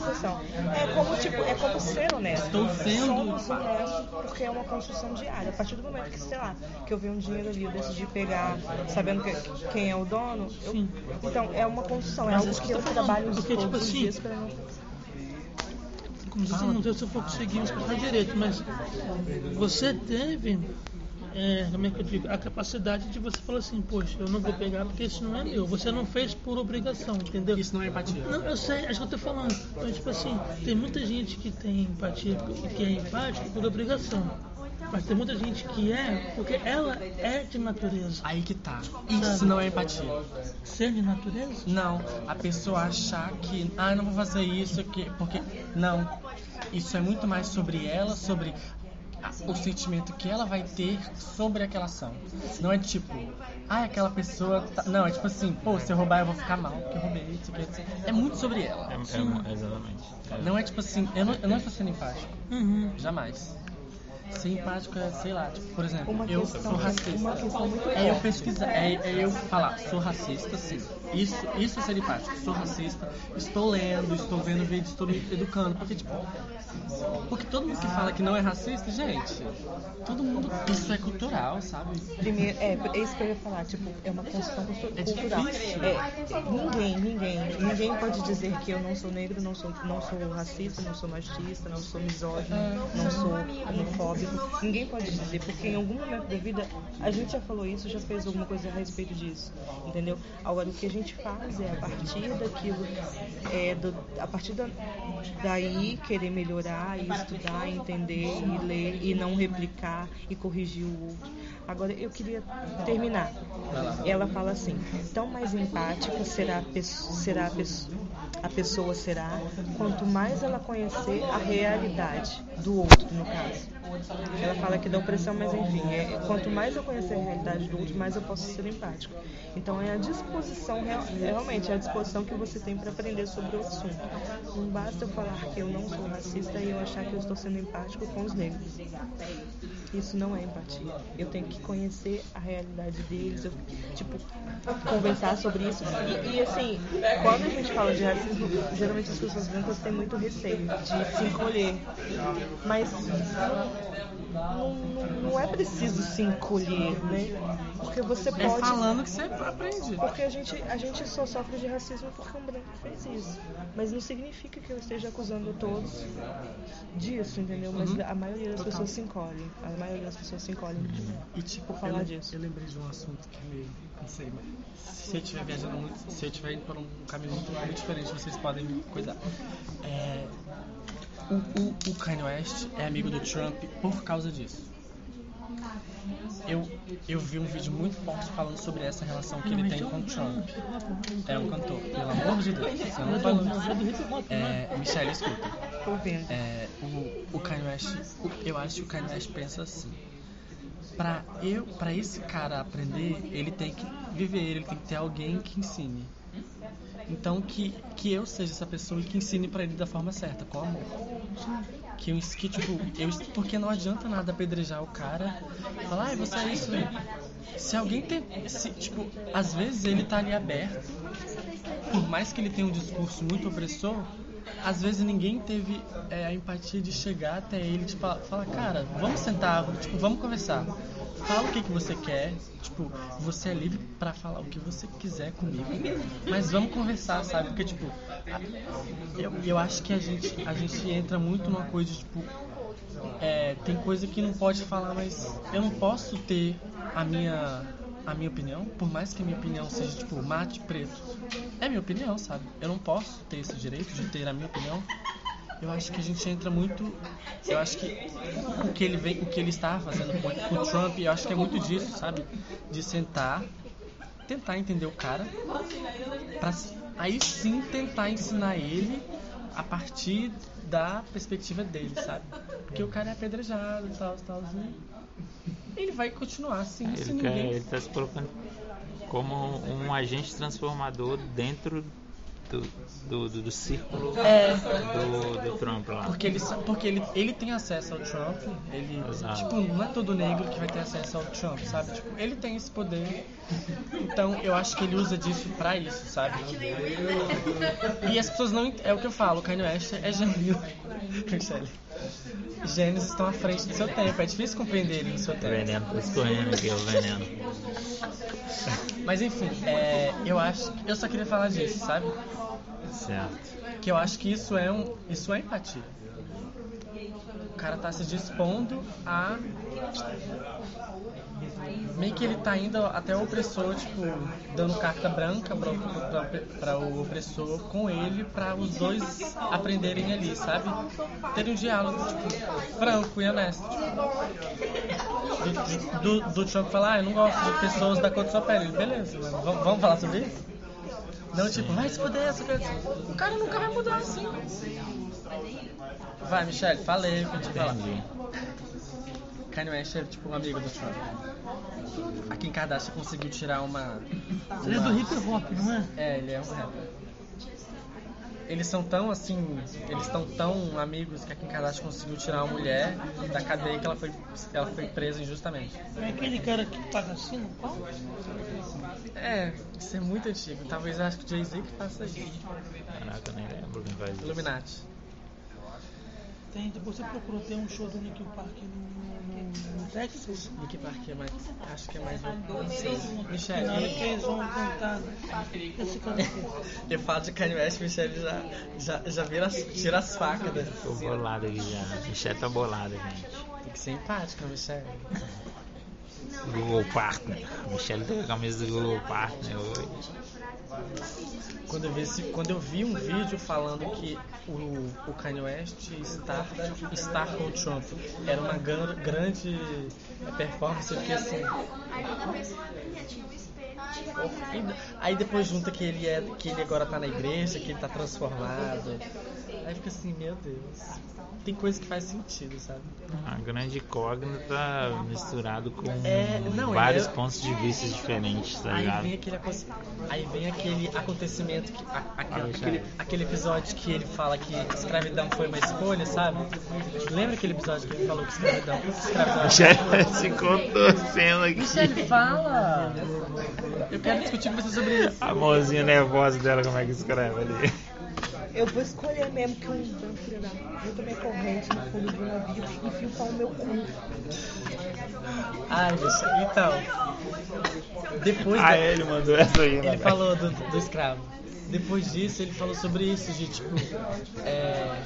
sensação. É como, tipo, é como ser honesto. Estou sendo- Somos honestos porque é uma construção diária. A partir do momento que, sei lá, que eu vi um dinheiro ali, eu decidi pegar, sabendo que, quem é o dono, eu- Sim. então é uma construção, é Mas algo que eu falando, trabalho porque, todos tipo os assim, dias pra não... como se não sei se eu for conseguir explicar direito, mas você teve, é, como é que eu digo, a capacidade de você falar assim, poxa, eu não vou pegar porque isso não é meu. Você não fez por obrigação, entendeu? Isso não é empatia. Não, eu sei, é isso que eu tô falando. Mas, tipo assim, tem muita gente que tem empatia e que é empático por obrigação. Mas tem muita gente que é porque ela é de natureza. Aí que tá. Isso não é empatia. Ser de natureza? Não, a pessoa achar que, ah, não vou fazer isso aqui, porque. Não. Isso é muito mais sobre ela, sobre o sentimento que ela vai ter sobre aquela ação. Não é tipo, ah, aquela pessoa. Tá... Não, é tipo assim, pô, se eu roubar eu vou ficar mal, porque eu roubei, isso aqui, isso. É muito sobre ela. É, é, exatamente. Não é tipo assim, eu não, eu não estou sendo empático. Uhum. Jamais. Ser empático é, sei lá, tipo, por exemplo, Uma eu questão sou racista. É eu pesquisar, é, é eu falar, sou racista, sim. Isso, isso é ser empático. Sou racista, estou lendo, estou vendo vídeos, estou me educando. Porque, tipo, porque todo mundo que fala que não é racista, gente, todo mundo. Isso é cultural, sabe? Primeiro, é, é isso que eu ia falar, tipo, é uma construção cultu- É cultural. difícil. É, ninguém, ninguém, ninguém pode dizer que eu não sou negro, não sou, não sou racista, não sou machista, não sou misógino, não sou homofóbico. Ninguém pode dizer, porque em algum momento da vida a gente já falou isso, já fez alguma coisa a respeito disso, entendeu? Agora o que a gente faz é a partir daquilo, é, do, a partir da, daí querer melhorar e estudar, entender e ler e não replicar e corrigir o outro. Agora eu queria terminar. Ela fala assim: tão mais empática será a pessoa, será a pessoa, a pessoa será quanto mais ela conhecer a realidade do outro, no caso. Ela fala que da opressão, mas enfim, é, quanto mais eu conhecer a realidade do outro, mais eu posso ser empático. Então é a disposição, real- realmente, é a disposição que você tem para aprender sobre o assunto. Não basta eu falar que eu não sou racista e eu achar que eu estou sendo empático com os negros. Isso não é empatia. Eu tenho que conhecer a realidade deles, eu, tipo, conversar sobre isso. E, e, assim, quando a gente fala de racismo, geralmente as pessoas brancas têm muito receio de se encolher. Mas não, não, não é preciso se encolher, né? Porque você É pode. falando que você aprende. Porque a gente, a gente só sofre de racismo porque um branco fez isso. Mas não significa que eu esteja acusando todos disso, entendeu? Mas a maioria das Total. pessoas se encolhem. A maioria das pessoas se encolhem. E tipo, falar eu, disso. eu lembrei de um assunto que meio, não sei, mas se eu estiver viajando muito, se eu estiver indo por um caminho muito, muito diferente, vocês podem me cuidar. É, o, o, o Kanye West é amigo do Trump por causa disso. Eu, eu vi um vídeo muito forte falando sobre essa relação que ele tem com o Trump. É um cantor, pelo amor de Deus. Você não isso. É, Michelle, escuta. É, o, o Kanye West, eu acho que o Kanye West pensa assim. Pra, eu, pra esse cara aprender, ele tem que viver, ele tem que ter alguém que ensine. Então que, que eu seja essa pessoa e que ensine pra ele da forma certa, com amor. Que eu, que, tipo, eu, porque não adianta nada apedrejar o cara falar, ai, você é isso. né?" Se alguém tem. Se, tipo, às vezes ele tá ali aberto, por mais que ele tenha um discurso muito opressor, às vezes ninguém teve é, a empatia de chegar até ele tipo, falar, cara, vamos sentar, tipo, vamos conversar. Fala o que, que você quer, tipo, você é livre pra falar o que você quiser comigo, mas vamos conversar, sabe? Porque, tipo, eu, eu acho que a gente, a gente entra muito numa coisa, tipo, é, tem coisa que não pode falar, mas eu não posso ter a minha a minha opinião, por mais que a minha opinião seja tipo mate preto. É minha opinião, sabe? Eu não posso ter esse direito de ter a minha opinião. Eu acho que a gente entra muito, eu acho que o que ele vem, o que ele está fazendo com, com o Trump, eu acho que é muito disso, sabe? De sentar, tentar entender o cara, pra aí sim tentar ensinar ele a partir da perspectiva dele, sabe? Porque o cara é apedrejado e tal, tal. Ele vai continuar assim, se Ele, quer, ninguém. ele tá se colocando como um agente transformador dentro do, do, do, do círculo É. do, do Trump. Lá. Porque ele, porque ele, ele tem acesso ao Trump, ele, Exato. tipo, não é todo negro que vai ter acesso ao Trump, sabe? Tipo, ele tem esse poder. Então, eu acho que ele usa disso pra isso, sabe? E as pessoas não... É o que eu falo, o Kanye West é gênio. Gênios estão à frente do seu tempo, é difícil compreender ele no seu tempo. Veneno, escorrendo aqui, o veneno. Mas enfim, é, eu acho... Eu só queria falar disso, sabe? Certo. que eu acho que isso é um isso é empatia o cara tá se dispondo a meio que ele tá indo até o opressor tipo dando carta branca pra, pra, pra o opressor com ele pra os dois aprenderem ali sabe terem um diálogo tipo franco e honesto tipo, do, do, do falar ah, eu não gosto de pessoas da cor de sua pele Ele, beleza vamos, falar sobre isso não, tipo, vai se fuder, essa. O cara nunca vai mudar assim. Vai, Michelle, falei o que eu te falar. Kanye West é tipo um amigo do Trump. A Kim Kardashian conseguiu tirar uma. Ele é do hip hop, não é? É, ele é um rapper. Eles são tão assim. Eles estão tão amigos que a Kim Kardashian conseguiu tirar uma mulher da cadeia que ela foi, ela foi presa injustamente. É aquele cara que paga assim no pau? É, isso é muito antigo. Talvez eu acho que o Jay-Z que faça isso. Caraca, eu nem lembro quem faz isso. Illuminati. Tem, depois você procurou, tem um show do Nick Park no, no, no Texas. Nick Park é mais. Acho que é mais. Não sei. Na hora que Michelle. eles vão cantar. Esse cara. Eu falo de Kanye West, Michelle já, já, já vira as, tira as facas. né? Tô bolado aqui já. Michelle tá bolada, gente. Tem que ser empática, Michelle. Google Partner. Michelle tem a camisa do Google Partner hoje. Quando eu vi, esse, quando eu vi um vídeo falando que o, o Kanye West estar, estar com o Trump era uma gran- grande performance, eu fiquei assim. Aí depois junta que ele, é, que ele agora tá na igreja, que ele tá transformado. Aí fica assim, meu Deus. Tem coisa que faz sentido, sabe? A grande incógnita misturado com É, não, vários é- pontos de vista diferentes, tá Aí ligado? vem aquele, aí vem aquele acontecimento, que, a- aquele, Ah, aquele, aquele episódio que ele fala que escravidão foi uma escolha, sabe? Lembra aquele episódio que ele falou que escravidão, escravidão Michelle se contorcendo aqui. Michelle, fala! Eu quero discutir com você sobre isso. A mãozinha nervosa dela, como é que escreve ali? Eu vou escolher mesmo que um branco filho da puta me corrente no fundo do navio e enfio o meu cu. Ai, Michelle, então. Depois Ah, da- ele mandou essa aí, né? Ele falou do, do escravo. Depois disso, ele falou sobre isso, de tipo. é,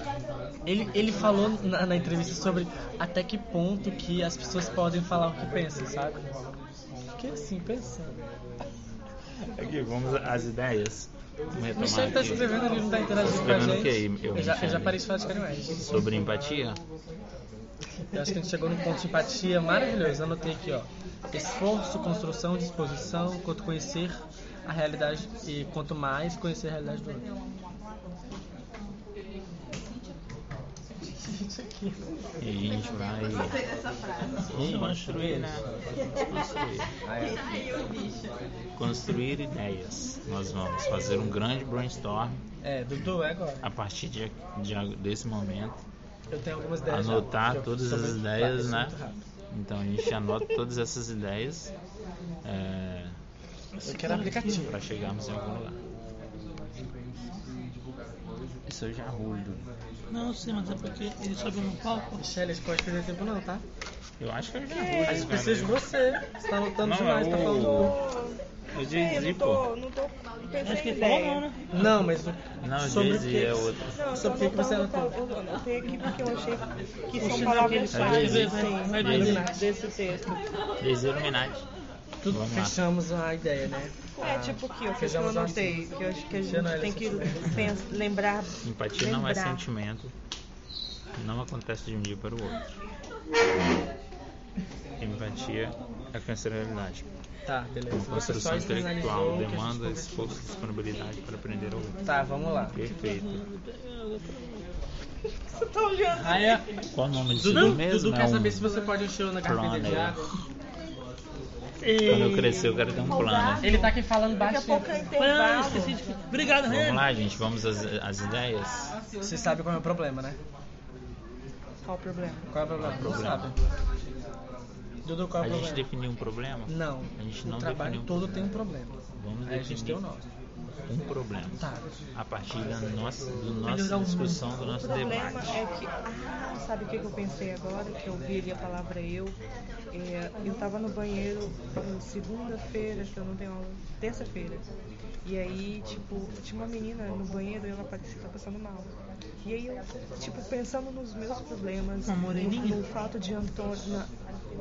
ele, ele falou na, na entrevista sobre até que ponto que as pessoas podem falar o que pensam, sabe? Fiquei assim, pensando. Aqui, vamos às ideias. Retomar Michelle tá aqui. escrevendo ali, não tá interagindo com a gente. eu, Eu já, eu já Michelle? parei de falar de. Sobre empatia? Eu acho que a gente chegou num ponto de empatia maravilhoso. Anotei aqui, ó. Esforço, construção, disposição, quanto conhecer a realidade e quanto mais conhecer a realidade do outro. E a gente vai construir, né? Construir. Construir ideias. Nós vamos fazer um grande brainstorm É, Dudu, é agora. a partir de, de- desse momento. Eu tenho algumas ideias. já, Anotar eu todas as ideias, né? Então a gente anota todas essas ideias é, Eu quero aplicativo. para chegarmos em algum lugar. Isso eu já rudo. Não, eu sei, mas é porque ele sobe no palco. Michelle, a gente pode perder tempo não, tá? Eu acho que eu já A rudo. gente precisa de você. Você tá anotando Não, demais, tá o- falando. O Eu Jay-Z, não pô. tô, não tô, não pensei Acho que em ideia. não, né? Não, mas o- Não, o sobre o Jay-Z que... é outro. Não, Sobre o que que você anotou? Eu anotei aqui porque eu achei que O são palavras ele faz, fáceis, sim, vai desse- texto. Jay-Z Illuminati. Tudo fechamos a ideia, né? É tipo aqui, ó, que eu anotei, que eu acho que a é gente tem que dessa- pens- lembrar. Empatia não é lembrar. sentimento. Não acontece de um dia para o outro. Empatia é conhecer a realidade. Tá, beleza. Uma só construção intelectual, externalizou o que a gente demanda, esforço e disponibilidade para aprender a ouvir. Tá, vamos lá. Perfeito. Você tá olhando? Raia, Qual o nome disso Dudu, mesmo? Dudu é quer um... saber se você pode encher na carpinha de planner. água. Quando eu crescer, eu quero ter um plano. Ele tá aqui falando a baixinho. pouco é Ah, esqueci de... Obrigado, Vamos Rani. lá, gente. Vamos às, às ideias. Você sabe qual é o problema, né? Qual o problema? Qual é o problema? Não problema? sabe. Dudu, qual é A o gente problema? definiu um problema? Não. A gente o não trabalho definiu um todo problema. tem um problema. Vamos Aí a gente tem o nosso. Um problema. Tá. A partir da nossa, do nossa o discussão, do O nosso problema debate. é que, ah, sabe o que, eu pensei agora? Que eu vi ali a palavra eu. É, eu tava no banheiro eh, segunda-feira, que eu não tenho aula, terça-feira. E aí, tipo, tinha uma menina no banheiro e ela parecia estar passando mal. E aí eu, tipo, pensando nos meus problemas, Uma no, moreninha? no fato de Antônio.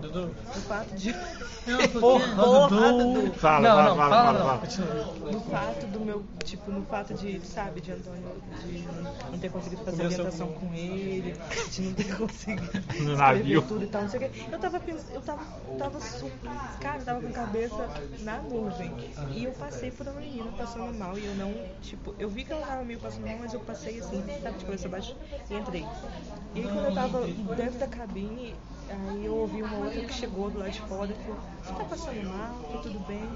Dudu. no fato de. Não. Porra, Porra, Dudu. Dudu. Fala, não, fala, não, fala, fala, no fato do meu, tipo, no fato de, sabe, de Antônio, de não ter conseguido fazer Começou orientação com- com ele, de não ter conseguido No navio. tudo e tal, não sei o quê. Eu tava pensando, eu tava, tava su- cara, eu tava com a cabeça na nuvem. E eu passei por uma menina passando mal e eu não, tipo, eu vi que ela tava meio passando mal, mas eu passei assim, sabe, de cabeça baixa e entrei. E aí quando eu tava dentro da cabine, aí eu ouvi uma outra que chegou do lado de fora e falou, você tá passando mal? Tá tudo bem?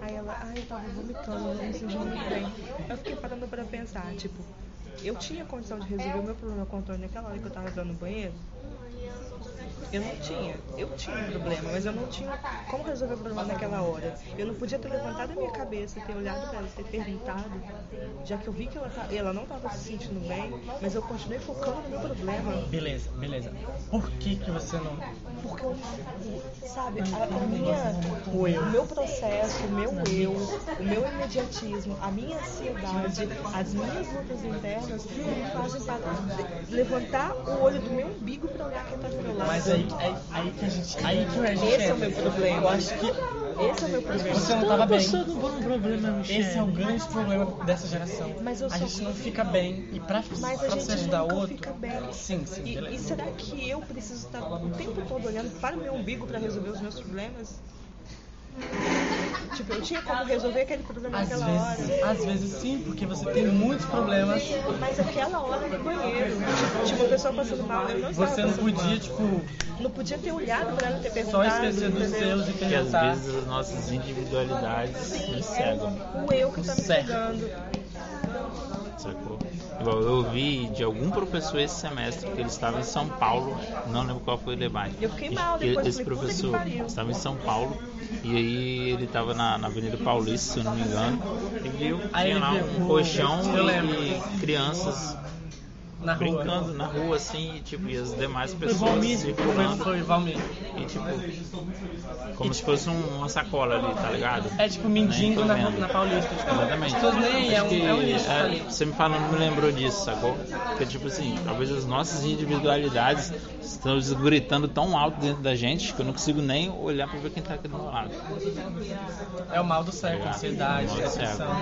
Aí ela, ai, eu tava vomitando, eu não me senti muito bem. Eu fiquei parando pra pensar, tipo, eu tinha condição de resolver o meu problema com o Antônio naquela hora que eu tava entrando no banheiro? Eu não tinha. Eu tinha um problema, mas eu não tinha como resolver o problema naquela hora. Eu não podia ter levantado a minha cabeça, ter olhado pra ela, ter perguntado, já que eu vi que ela, tá, ela não tava se sentindo bem, mas eu continuei focando no meu problema. Beleza, beleza. Por que que você não... Porque eu, sabe, a, a minha, o, eu. o meu processo, o meu eu, o meu imediatismo, a minha ansiedade, as minhas lutas internas me fazem parar levantar o olho do meu umbigo pra olhar quem tá do meu lado. Mas aí, aí, aí que a gente... Aí que a gente Esse é o meu problema. Eu acho que Esse é o meu problema. você não tava bem. passando por um problema, Michelle. Esse é o grande problema dessa geração. Mas eu a gente não fica bem. E pra, Mas pra a gente você ajudar outro... fica bem. Sim, sim, E, e será que eu preciso estar o tempo todo olhando para o meu umbigo para resolver os meus problemas? Tipo, eu tinha como resolver aquele problema Às naquela vezes, hora. às vezes sim, porque você tem muitos problemas. Mas aquela hora no banheiro, tipo, tinha uma pessoa passando mal, eu não Você não podia, mal. tipo, Não podia ter olhado para ela e ter só perguntado. esquecer dos seus e Porque às vezes as nossas individualidades nos cegam, O eu que tá me Certo. pegando. sacou? Igual eu ouvi de algum professor esse semestre que ele estava em São Paulo, não lembro qual foi o debate. Eu fiquei mal depois, Esse falei, professor pariu. estava em São Paulo e aí ele estava na, na Avenida Paulista, se eu não me engano, e viu, Aí tinha lá um colchão e crianças na rua. brincando na rua assim, e, tipo, e as demais Foi pessoas Valmir. Foi, circulando foi Valmir. e tipo como se fosse um- uma sacola ali, tá ligado? É tipo mendigo Nem na, na Paulista. Tipo, Exatamente. As pessoas nem é Acho um, que, é um lixo. é, você me falando me lembrou disso, sacou? Porque, tipo assim, talvez as nossas individualidades estão gritando tão alto dentro da gente que eu não consigo nem olhar pra ver quem tá aqui do meu lado. É o mal do século, ansiedade, Mal do depressão.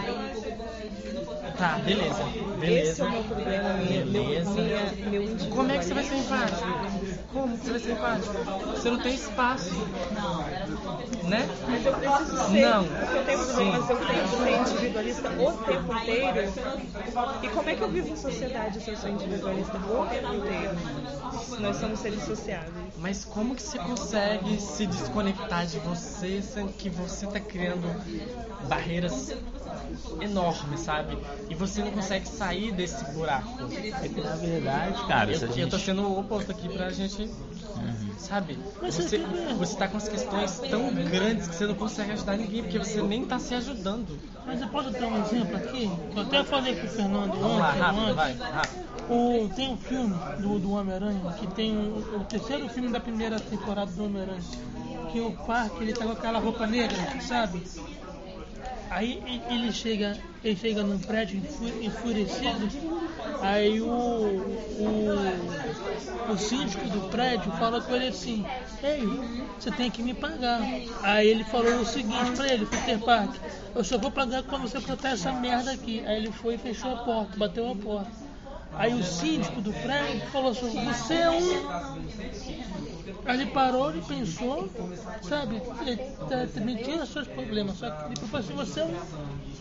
Tá, beleza. Beleza. Esse é o meu problema, minha, meu, Individualismo. Como é que você vai ser empático? Como que você vai ser empático? Você não tem espaço. Né? Mas eu preciso ser. Não. Eu tenho problemas, eu tenho que ser individualista o tempo inteiro. E como é que eu vivo em sociedade se eu sou individualista o tempo inteiro? Nós somos seres sociáveis. Mas como que você consegue se desconectar de você, sendo que você tá criando barreiras enormes, sabe? E você não consegue sair desse buraco. É que na verdade, cara, Eu, eu gente. tô sendo o oposto aqui pra gente, Uhum. sabe? Mas Você, você tá com as questões tão grandes que você não consegue ajudar ninguém, porque você nem tá se ajudando. Mas eu posso dar um exemplo aqui? Eu até falei com o Fernando Vamos lá, ontem, ou rápido, antes. vai, rápido. O, tem um filme do, do Homem-Aranha, que tem o, o terceiro filme da primeira temporada do Homem-Aranha, que o parque ele tá com aquela roupa negra, sabe? Aí ele chega, ele chega num prédio enfu- enfurecido, aí o, o, o síndico do prédio fala com ele assim, ei, você tem que me pagar. Aí ele falou o seguinte pra ele, Peter Parker, eu só vou pagar quando você botar essa merda aqui. Aí ele foi e fechou a porta, bateu a porta. Aí o síndico do prédio falou assim, você é um. Aí ele parou, ele pensou, sabe, ele tá- também tinha seus problemas, só que ele falou assim, você é um.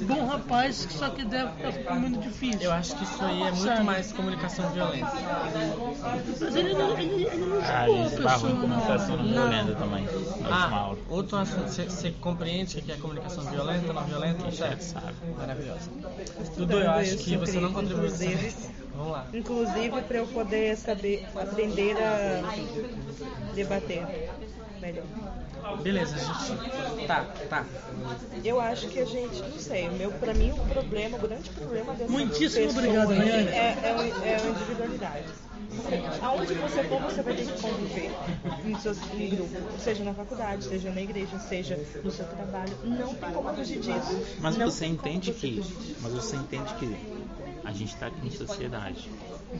Bom rapaz, só que deve ficar muito difícil. Eu acho que isso aí é muito Sabe? mais comunicação violenta. Mas ele não, ele, ele não Ah, a esbarrou em comunicação não não. violenta também. Ah, aula. outro assunto, você- compreende o que é comunicação violenta, não violenta? Gente sabe. Maravilhosa. Dudu, eu acho que você não contribuiu. Vamos lá. Inclusive para eu poder saber, aprender a debater melhor. Beleza, gente. Tá, tá. Eu acho que a gente, não sei, meu, pra mim o problema, o grande problema dessa Muitíssimo pessoa obrigado, é, é, o- é a individualidade. Aonde você for, você vai ter que conviver em, seus, em grupo, seja na faculdade, seja na igreja, seja no seu trabalho. Não tem como fugir disso. Mas Não você entende você que. fugir disso. Mas você entende que a gente está aqui em sociedade.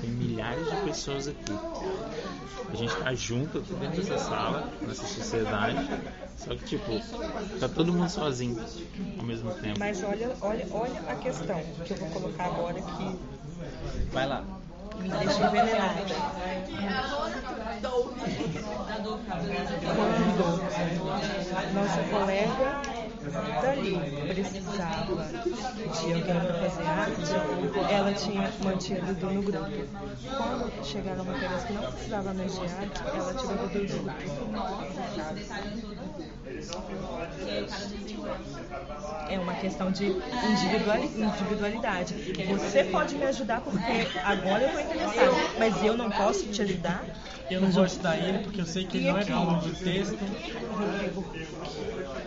Tem milhares de pessoas aqui. A gente está junto aqui dentro dessa sala, nessa sociedade. Só que tipo, tá todo mundo sozinho ao mesmo tempo. Mas olha, olha, olha a questão que eu vou colocar agora que Vai lá. me deixa envenenada. Quando nossa colega dali precisava de alguém para fazer arte, ela tinha mantido no grupo. Quando chegaram matérias que não precisava mais de arte, ela tirou do grupo. É uma questão de individuali- individualidade. Você pode me ajudar porque agora eu estou interessada, mas eu não posso te ajudar. Eu não vou ajudar ele porque eu sei que ele não é bom de texto. Rodrigo,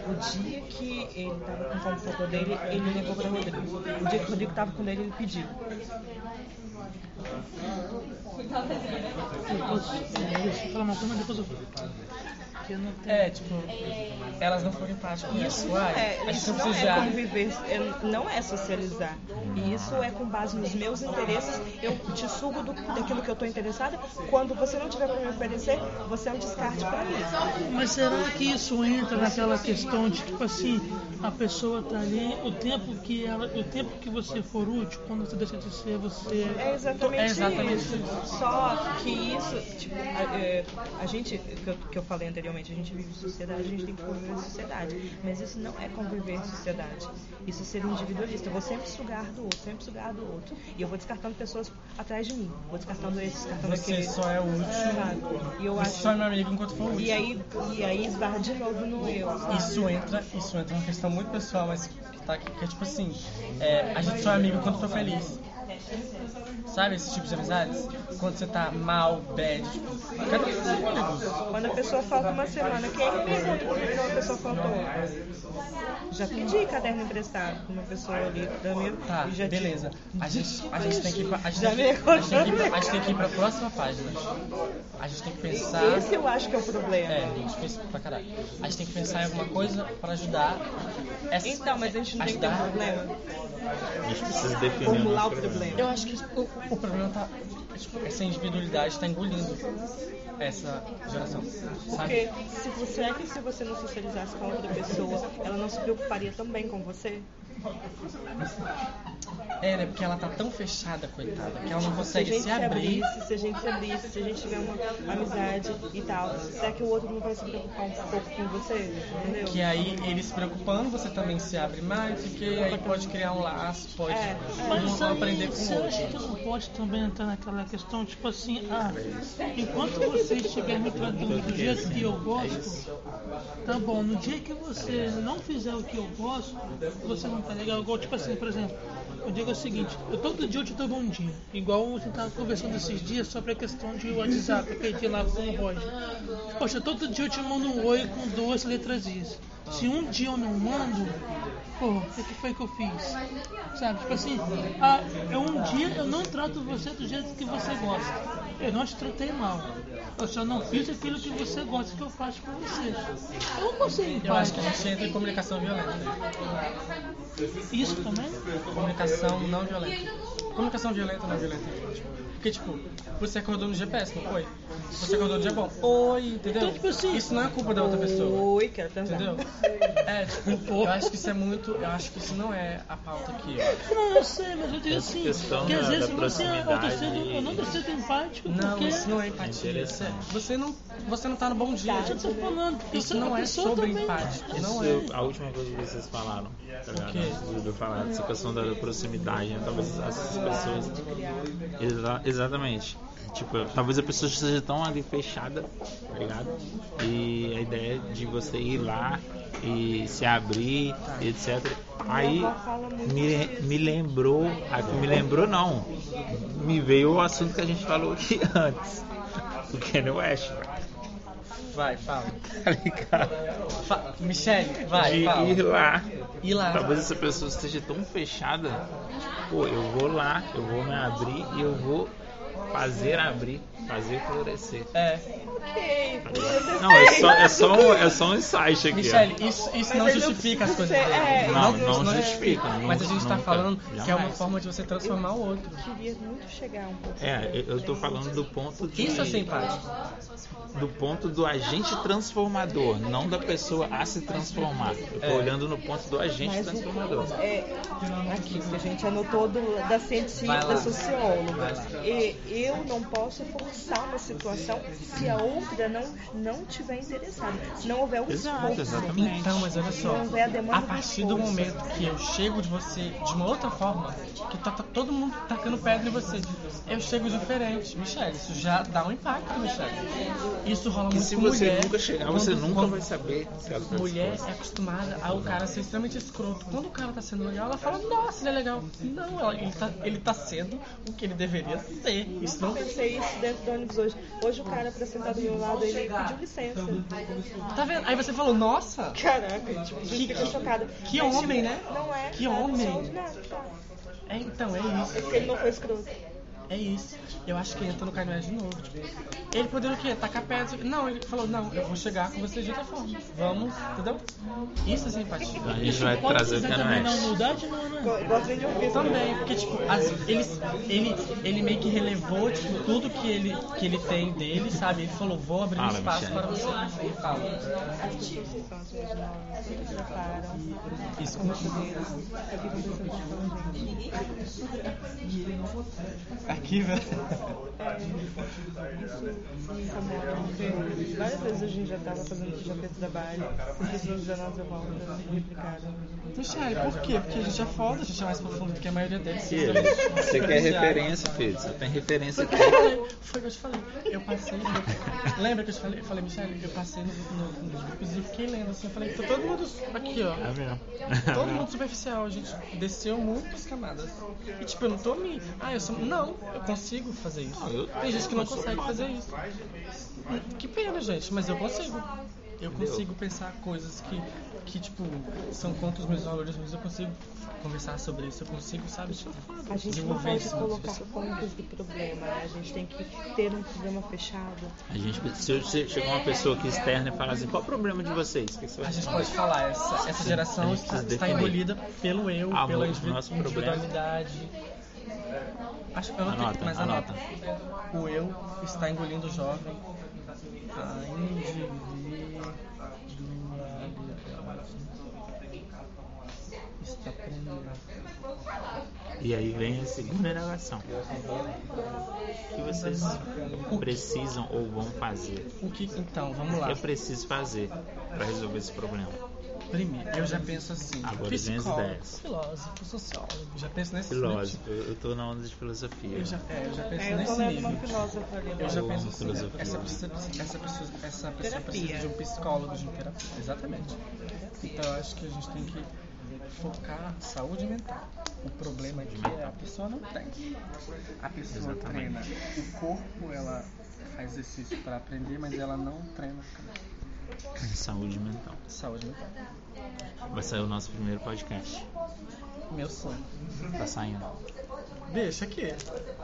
o dia que ele estava com o computador dele, ele levou para Rodrigo. O dia que o Rodrigo estava com ele, ele pediu. Deixa eu falar uma coisa, mas depois eu falo. Que não tenho. É, tipo, elas não foram empáticas. Isso não Uai, é, a gente isso não é conviver, é- não é socializar. E isso é com base nos meus interesses. Eu te sugo do, daquilo que eu estou interessada. Quando você não tiver para me oferecer, você é um descarte para mim. Mas será que isso entra naquela questão de tipo assim, a pessoa tá ali, o tempo que ela, o tempo que você for útil, quando você deixa de ser você. É exatamente, É exatamente isso. Só que isso, tipo, a, é, a gente, que eu, que eu falei anteriormente, a gente vive em sociedade, a gente tem que conviver em sociedade. Mas isso não é conviver em sociedade. Isso é ser individualista. Eu vou sempre sugar do outro, sempre sugar do outro. E eu vou descartando pessoas atrás de mim. Vou descartando esse, descartando Você aquele. só é útil. Sabe? E eu Você acho. só é meu amigo enquanto for útil. E aí, e aí esbarra de novo no eu. sabe? Isso entra, isso entra uma questão muito pessoal, mas que tá aqui, que é tipo assim, é, a gente só é amigo quando tô feliz. Sabe esse tipo de amizades? Quando você tá mal, bad, tipo? Quando a pessoa falta uma semana, quem me pergunta por que uma pessoa faltou? Já pedi caderno emprestado pra uma pessoa ali da minha Tá, já beleza. A gente, a gente tem que ir pra, a gente Já tem, me que- a gente tem que ir pra, a gente tem que ir pra próxima página. A gente tem que pensar. Esse eu acho que é o problema. É, a gente pensa pra caralho. A gente tem que pensar em alguma coisa pra ajudar essa. Então, mas a gente não tem que ter um ajudar- problema. A gente precisa definir Formular nosso o problema. Eu acho que o, o problema tá. Essa individualidade tá engolindo essa geração. Sabe? Porque se você é que se você não socializasse com outra pessoa, ela não se preocuparia também com você? É, né? Porque ela tá tão fechada, coitada, que ela não Se a consegue gente se abrir. abrisse, se a gente se abrisse, se a gente tiver uma amizade e tal, será que o outro não vai se preocupar um pouco com você? Entendeu? Que aí ele se preocupando, você também se abre mais, porque aí pode criar um laço, pode É, Mas aí, aprender com você o acha outro. que não pode também entrar naquela questão, tipo assim, ah, enquanto você estiver me tratando do jeito que eu gosto, tá bom, no dia que você não fizer o que eu gosto, você não tá legal. Igual, tipo assim, por exemplo, eu digo o seguinte, eu todo dia eu te dou bom dia. Igual gente tava conversando esses dias sobre a questão de WhatsApp, aquele dia lá com o Roger. Poxa, todo dia eu te mando um oi com duas letras. Se um dia eu não mando, pô, o que, foi que eu fiz? Sabe, tipo assim, ah, eu um dia eu não trato você do jeito que você gosta. Eu não te tratei mal. Eu só não fiz aquilo que você gosta que eu faço com você. Eu não consigo em Eu acho que a gente entra em comunicação violenta. Isso também? Comunicação não violenta. Comunicação violenta não violenta. Porque, tipo, você acordou no dia péssimo, oi. Você acordou no dia bom, oi, entendeu? Então, tipo assim- Isso não é culpa da outra pessoa. Oi, quero transar. Entendeu? É, tipo, eu acho que isso é muito. Eu acho que isso não é a pauta aqui. eu. Não, eu sei, mas eu digo Essa assim, questão que às vezes você eu tô proximidade sendo, eu não tô sendo empático Não, porque isso não é empatia. Interessante. Você não, você não tá no bom dia. eu tô falando, porque Isso não é sobre também- empático. Não Isso, é. a última coisa que vocês falaram, tá ligado? quê? Antes eu falar dessa questão da proximidade, né? Talvez essas pessoas. Exa- exatamente. Tipo, talvez a pessoa esteja tão ali fechada, tá ligado? E a ideia de você ir lá e se abrir, etc. Aí me, me lembrou, me lembrou não, me veio o assunto que a gente falou aqui antes, do Kanye West, Vai, fala. tá ligado? Fa Michelle, vai, de fala. ir lá. Ir lá. Talvez essa pessoa esteja tão fechada. Pô, eu vou lá, eu vou me abrir e eu vou fazer abrir, fazer florescer. É. Ok, Não, é só, é só, um, é só um insight aqui. ó. Michelle, isso, isso não não justifica as coisas é, Não, isso não é- justifica, Mas a gente tá nunca, falando que é uma jamais. forma de você transformar o outro. queria muito chegar um pouco. É, eu- eu tô falando do ponto de, Isso é ser empático. do ponto do agente transformador, não da pessoa a se transformar. Eu tô É. olhando no ponto do agente Mas transformador. é, aqui, que a gente anotou do, da cientista, da socióloga. E eu não posso forçar uma situação se a outra não, não tiver interessada. Se não houver um Exato, esforço. exatamente. Então, mas olha só, a a partir do momento que eu chego de você de uma outra forma, que tá, tá todo mundo tacando pedra em você, eu chego diferente. Michelle, isso já dá um impacto, Michelle. Isso rola Que muito se com você mulher. nunca chegar, você quando- nunca quando vai saber tá Mulher é acostumada ao cara ser extremamente escroto. Quando o cara tá sendo legal, ela fala, nossa, ele é legal. Não, ela- ele, tá, ele tá sendo o que ele deveria ser. Isso não Eu pensei isso dentro do ônibus hoje. Hoje o cara pra sentar do meu lado, ele pediu licença. Tá vendo? Aí você falou, nossa, Caraca, tipo, Que- fica chocada. que Mas, homem, tipo, né? Não é. Que tá, homem. tá. é, então, é É isso. ele não foi escroto. É isso. Eu acho que ele entrou no Kanye de novo. Tipo, ele poderia o quê? Tacar pedra. Não, ele falou, não, eu vou chegar com você de outra forma. Vamos, entendeu? Isso é simpatia. A gente vai trazer o precisar Kanye West. humildade, não, né? Também, porque tipo, as- ele, ele, ele meio que relevou tipo, tudo que ele, que ele tem dele, sabe? Ele falou, vou abrir um Fala, espaço Michele. para você. Ele fala. As pessoas que são as Aqui, velho. Porque várias vezes a gente já estava fazendo, já fez trabalho, as pessoas da nossa volta replicaram. Michele, por quê? Porque a gente é foda, a gente é mais profundo do que a maioria deles. Você quer referência, filho? Você tem referência Foi aqui. foi o que eu te falei. Eu passei. no- Lembra que eu te falei? Eu falei, Michelle, eu passei no, no, nos grupos e fiquei lendo assim. Eu falei, tá todo mundo aqui, ó. É mesmo. Todo mundo superficial, a gente desceu muitas camadas. E tipo, eu não tô me. Ah, eu sou. Não, eu consigo fazer isso. Não, eu- Tem gente que não consegue fazer isso. Que pena, gente, mas eu consigo. Eu consigo pensar coisas que, que tipo, são contra os meus valores, mas eu consigo conversar sobre isso, eu consigo, sabe? Tipo, A gente não desenvolver pode isso. colocar pontos do problema, né? A gente tem que ter um problema fechado. A gente, se se chegar uma pessoa aqui externa e falar assim, qual o problema de vocês? Você A gente pode falar, essa, essa geração está, está pelo eu, Ah, pela individualidade. Acho que eu não Anota, mas anota. anota. O eu está engolindo o jovem. A individualidade está prendendo. E aí vem a segunda negação. O que vocês precisam ou vão fazer? O que, então, vamos O lá. que é preciso fazer para resolver esse problema? Primeiro, eu já penso assim, Agora psicólogo, filósofo, sociólogo, já penso nesse Filósofo, eu, eu tô na onda de filosofia. Eu já, é, eu já penso É, eu nesse nível. uma filósofa ali. Eu já penso assim, filosofia. essa, pessoa- essa pessoa, essa pessoa precisa de um psicólogo, de um terapeuta. Exatamente. Então eu acho que a gente tem que focar saúde mental. O problema aqui é a pessoa não tem. A pessoa Exatamente. treina. O corpo, ela faz exercício para aprender, mas ela não treina Saúde mental. saúde mental. Vai sair o nosso primeiro podcast. Meu sonho. Tá saindo. Deixa aqui.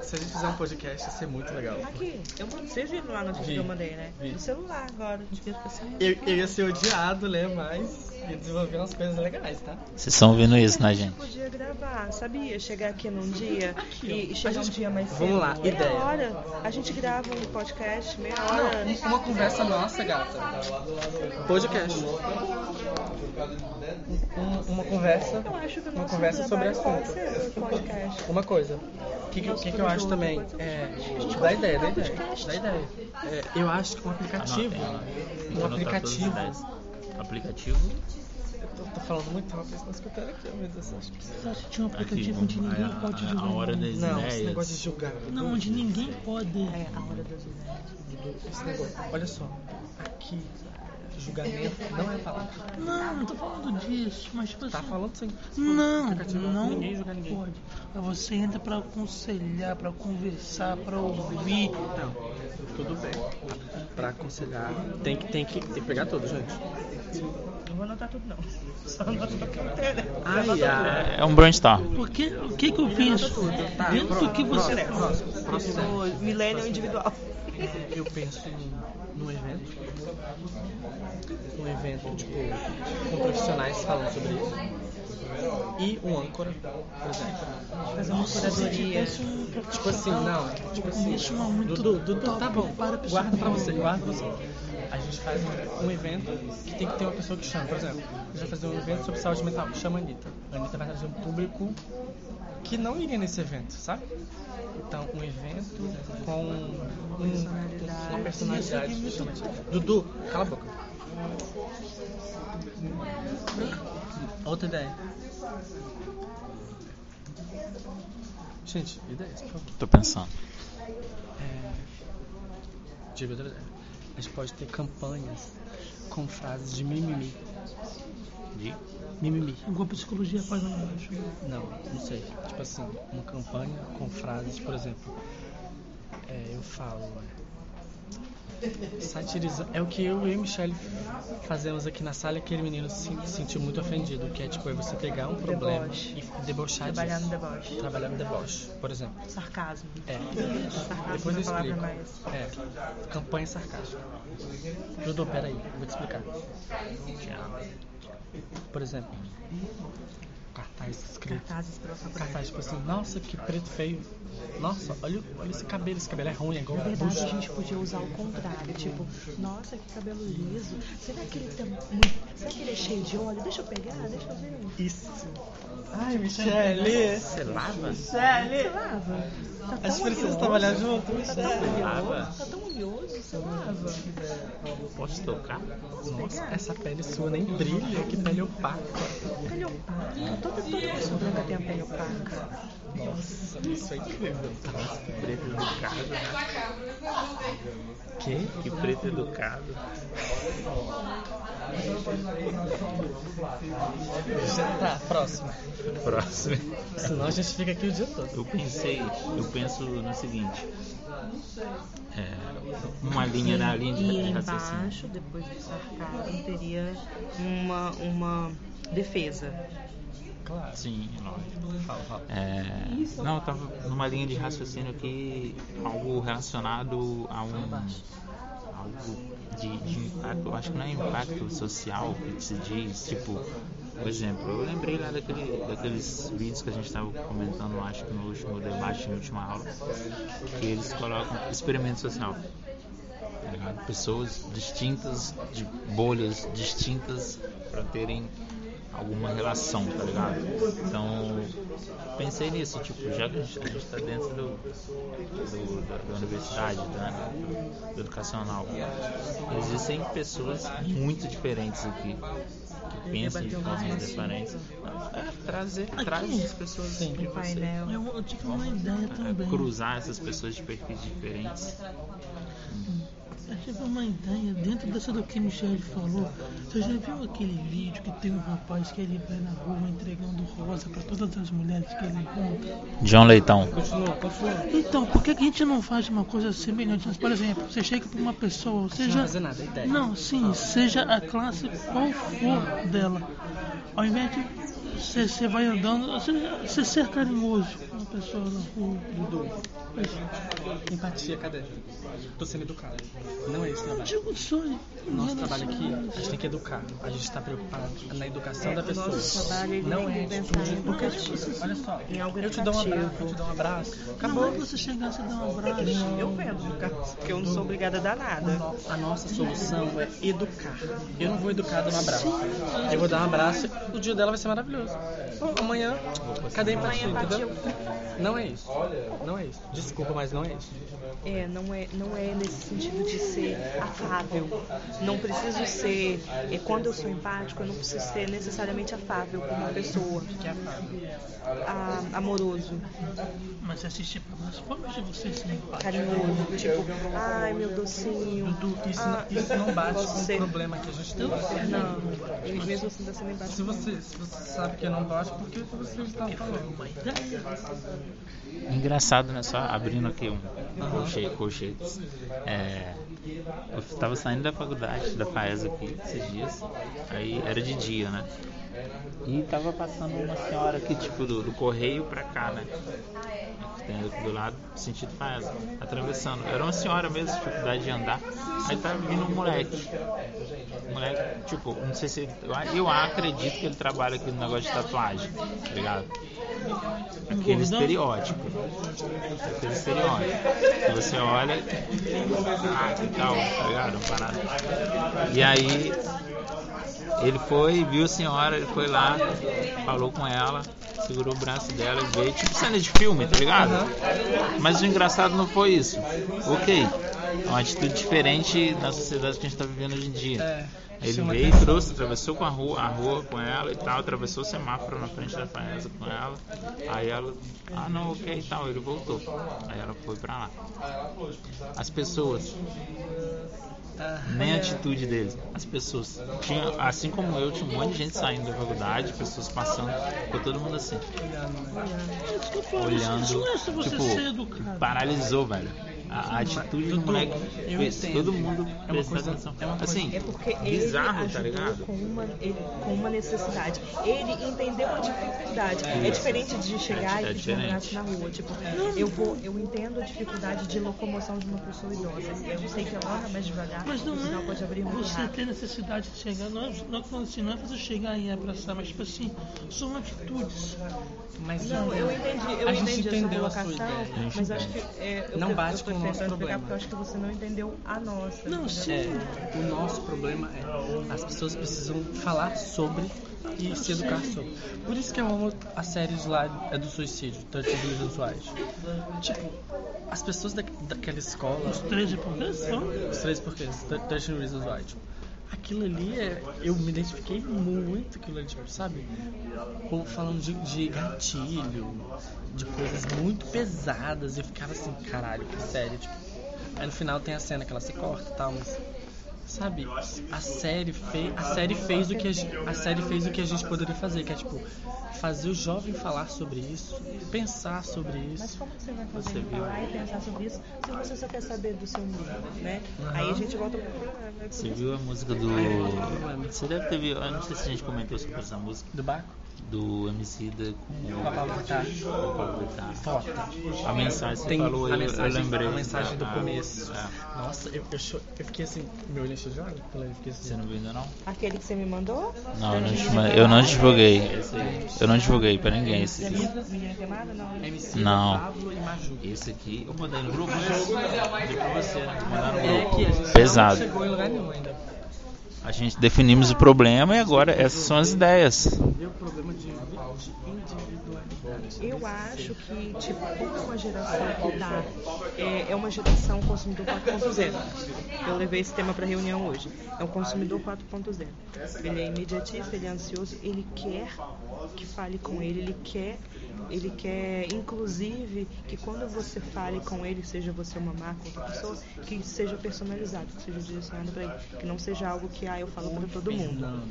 Se a gente fizer um podcast, ia ser muito legal. Aqui, eu, vocês viram lá no vídeo que eu mandei, né? Vi. No celular agora. Devia ficar saindo. Eu, eu ia ser odiado, né? Mas ia desenvolver umas coisas legais, tá? Vocês estão ouvindo isso, né, A gente gente? podia gravar, sabia? Chegar aqui num dia e, e chegar gente- um dia mais cedo. Vamos lá, meia ideia. hora. A gente grava um podcast, meia hora. Não, uma conversa nossa, gata. Podcast. Um- uma conversa. Eu acho que o Uma nosso conversa sobre assunto. um. Uma coisa. O que, que, que que eu acho também? É, dá ideia, dá ideia. Dá ideia. É, eu acho que um aplicativo. Um aplicativo. Aplicativo? Eu tô, tô falando muito rápido, vocês estão escutando aqui, meu Deus. acho que- Você acha que tinha um Aqui, aplicativo onde ninguém a, pode a, julgar? a hora das Não, ideias. esse negócio de julgar. Não, onde ninguém pode. É, a hora das ideias. Esse negócio. Olha só. Aqui, julgamento não é a palavra. Não, não tô falando disso, mas tipo Tá assim. falando sim. Não, não ninguém julga ninguém. pode. Você entra pra aconselhar, pra conversar, pra ouvir. Não, tudo bem. Pra aconselhar, tem que, tem que, tem que pegar tudo, gente. Não vou anotar tudo, não. Só anotar o que eu tenho, né? Ai, ai. É um brainstorm. Porque o que que eu penso? Tá, Dentro do que você Próximo, próximo. O millennial individual. Eu penso num evento. Um evento, tipo, com profissionais falando sobre isso. E um âncora, por exemplo. Fazer uma curadoria. Tipo assim, não. Tipo assim. É Dudu, Dudu, tá bom. Guarda pra você, guarda pra você. A gente faz um, um evento que tem que ter uma pessoa que chama. Por exemplo, a gente vai fazer um evento sobre saúde mental chama a Anitta. A Anitta vai trazer um público que não iria nesse evento, sabe? Então, um evento com um- uma personalidade que chama de... Dudu, cala a boca. Outra ideia. Gente, ideias, por favor. Tô pensando. É, digo outra ideia. A gente pode ter campanhas com frases de mimimi. De? Mimimi. Igual psicologia página abaixo. Não, não sei. Tipo assim, uma campanha com frases, por exemplo. É, eu falo. É, satirizando. É o que eu e a Michelle fazemos aqui na sala aquele menino se sentiu muito ofendido. Que é tipo, é você pegar um problema Deboche. e debochar Trabalhar no disso. deboche. Trabalhar no deboche, por exemplo. Sarcasmo. É. Sarcasmo Depois é eu palavra explico. mais. É. Campanha sarcástica. Dudu, peraí, vou te explicar. Por exemplo, cartaz escrito. Cartazes. Cartaz tipo assim, nossa, que preto feio. Nossa, olha, olha esse cabelo, esse cabelo é ruim, é igual Na verdade, a gente podia usar o contrário. Tipo, nossa, que cabelo liso. Será que ele tá. Será que ele é cheio de óleo? Deixa eu pegar, deixa eu ver. Isso. Ai, Michelle. Você lava? Michelle. Lava. Tá A tão gente precisa trabalhar junto, Tá tão Michelle. Lava? oleoso. Tá tão oleoso, você lava. Posso tocar? Nossa, essa pele sua nem brilha, que pele opaca. Pele opaca. Toda, toda pessoa branca tem a pele opaca. Nossa, isso é incrível. Que preto educado, né? Que? Que preto educado. Já tá, próximo. Próximo. Senão a gente fica aqui o dia todo. Eu pensei, eu penso no seguinte. É, uma linha na linha de E raciocínio. embaixo, depois do sarcasmo, teria uma, uma defesa. Claro. Sim, lógico. Fala, fala. É, não, eu tava numa linha de raciocínio aqui, algo relacionado a um. algo de, de impacto, eu acho que não é impacto social que se diz, tipo, por exemplo, eu lembrei lá daquele, daqueles vídeos que a gente estava comentando, acho que no último debate, na última aula, que eles colocam experimento social. tá? Pessoas distintas, de bolhas distintas, para terem alguma relação, tá ligado? Então, pensei nisso, tipo, já que a gente, a gente tá dentro do, do- da, da universidade, né, do, do educacional, existem pessoas muito diferentes aqui, que pensam de formas diferentes. É, trazer, traz as pessoas Sim. de você. Eu, eu tive uma ideia É, também. cruzar essas pessoas de perfis diferentes. Eu tive uma ideia dentro dessa do que Michelle falou. Você já viu aquele vídeo que tem um rapaz que ele vai na rua entregando rosa para todas as mulheres que ele encontra. John Leitão. Então, por que a gente não faz uma coisa semelhante? Por exemplo, você chega para uma pessoa, Não seja. fazer nada, é ideia. Não, sim, seja a classe qual for dela. Ao invés de você, vai andando, você, ser carinhoso com uma pessoa na rua. Empatia, cadê? Tô sendo educado. Não é o Eu trabalho. em Nosso trabalho aqui, a gente tem que educar. A gente está preocupado na educação É, da o pessoa. nosso trabalho, não é que pensar atitude. em educativo. Olha só, eu te dou um abraço, eu te dou um abraço. Não é Acabou. você chegar, você dar um abraço. Eu penso, porque eu não sou obrigada a dar O nada. A nossa solução é educar. Eu não vou educar dando um abraço. Eu vou dar um abraço e o dia dela vai ser maravilhoso. Amanhã, cadê a empatia, Amanhã, entendeu? empatia. Não é isso. Não é isso. Desculpa, mas não é isso. É, não é, não é nesse sentido de ser afável. Não preciso ser. É, quando eu sou empático, eu não preciso ser necessariamente afável com uma pessoa. Que é a Fábio. Ah, amoroso, Mas assistir para as formas de você ser empático. carinhoso, tipo, ai meu docinho. Dudu, isso, Ah, não, isso não bate com o ser- problema que a gente tem. Não, e mesmo assim tá sendo empático. Se você, se você sabe que não bate, por que você está falando? Uma ideia. Engraçado, né? Só abrindo aqui um colchete. É, eu tava saindo da faculdade, da FAES aqui, esses dias. Aí era de dia, né? E tava passando uma senhora aqui, tipo, do, do correio pra cá, né? Do lado, sentido FAES, atravessando. Era uma senhora mesmo, dificuldade de andar. Aí tava vindo um moleque. Um moleque, tipo, não sei se. Eu, eu acredito que ele trabalha aqui no negócio de tatuagem, tá ligado? Aquele estereótipo. Aquele estereótipo. Que você olha ah, e tal, tá ligado? Uma parada. E aí ele foi, viu a senhora, ele foi lá, falou com ela, segurou o braço dela e veio, tipo cena de filme, tá ligado? Mas o engraçado não foi isso. Ok. É uma atitude diferente na sociedade que a gente tá vivendo hoje em dia. É, Ele chama veio, atenção. trouxe, atravessou com a rua, a rua com ela e tal, atravessou o semáforo na frente da Faesa com ela. Aí ela, ah não, ok e tal, ele voltou. Aí ela foi pra lá. As pessoas, nem a atitude deles, as pessoas. Tinha, assim como eu, tinha um monte de gente saindo da faculdade, pessoas passando, ficou todo mundo assim, É olhando, é tipo, paralisou, velho. A, atitude do moleque eu fez entendo. todo mundo É uma prestar coisa- atenção. é uma coisa- Assim, É porque ele bizarro, tá ligado? com uma, ele- com uma necessidade. Ele entendeu a dificuldade. É diferente de chegar É e pedir um abraço na rua. Tipo, eu vou, eu entendo a dificuldade de locomoção de uma pessoa idosa. Eu sei que ela anda mais devagar, Mas não é pode abrir muito você rápido. ter necessidade de chegar, não é, não é assim, não é você chegar e abraçar, mas tipo assim, são atitudes. Mas Não, eu entendi, eu a gente entendi entendeu essa a sua ideia. mas acho que é, eu Não bate eu com o nosso tentando explicar problema. porque eu acho que você não entendeu a nossa. Não, entendeu? sim. É, o nosso problema é as pessoas precisam falar sobre e se educar sobre. Por isso que eu amo as séries lá é do suicídio, 13 Reasons Why. Tipo, as pessoas da, daquela escola, Os 13 por vez só. os três porquês, 13 Reasons Why, tipo, aquilo ali é. Eu me identifiquei muito com aquilo ali, tipo, sabe? O povo falando de, de gatilho, de coisas muito pesadas, e eu ficava assim, caralho, que série, tipo. Aí no final tem a cena que ela se corta e tal, mas. Sabe, a série, fez, a série fez o que a, a série fez o que a gente poderia fazer, que é tipo fazer o jovem falar sobre isso, pensar sobre Mas isso. como que você vai fazer Você falar e pensar sobre isso se você só quer saber do seu mundo, né? Aí a gente volta pro problema. né? Você viu a música do. Você deve ter visto, eu não sei se a gente comentou sobre essa música, Do Baco? Do MC da com o Pablo Vittar. A mensagem que Tem falou, a eu, mensagem, eu lembrei. a mensagem do Ah, começo. é. Nossa, eu, eu, cho- eu fiquei assim, meu olho encheu de água eu fiquei Você assim. não viu ainda não? Aquele que você me mandou? Não, eu não, divulguei- eu não divulguei. Eu não divulguei pra ninguém esse aqui. Queimada? Não. MC, Não. Pablo e Maju. Esse aqui eu mandei no grupo, né? Mandei pra você, né? Vou mandar no É grupo. Pesado. não chegou em lugar nenhum ainda. A gente definimos o problema e agora essas são as ideias. Eu acho que, tipo, como uma geração que tá. É, é uma geração consumidor 4.0. Eu levei esse tema pra reunião hoje. É um consumidor 4.0. Ele é imediatista, ele é ansioso, ele quer que fale com ele, ele quer ele quer, inclusive, que quando você fale com ele, seja você uma marca ou outra pessoa, que seja personalizado, que seja direcionado para ele, que não seja algo que eu falo para todo mundo.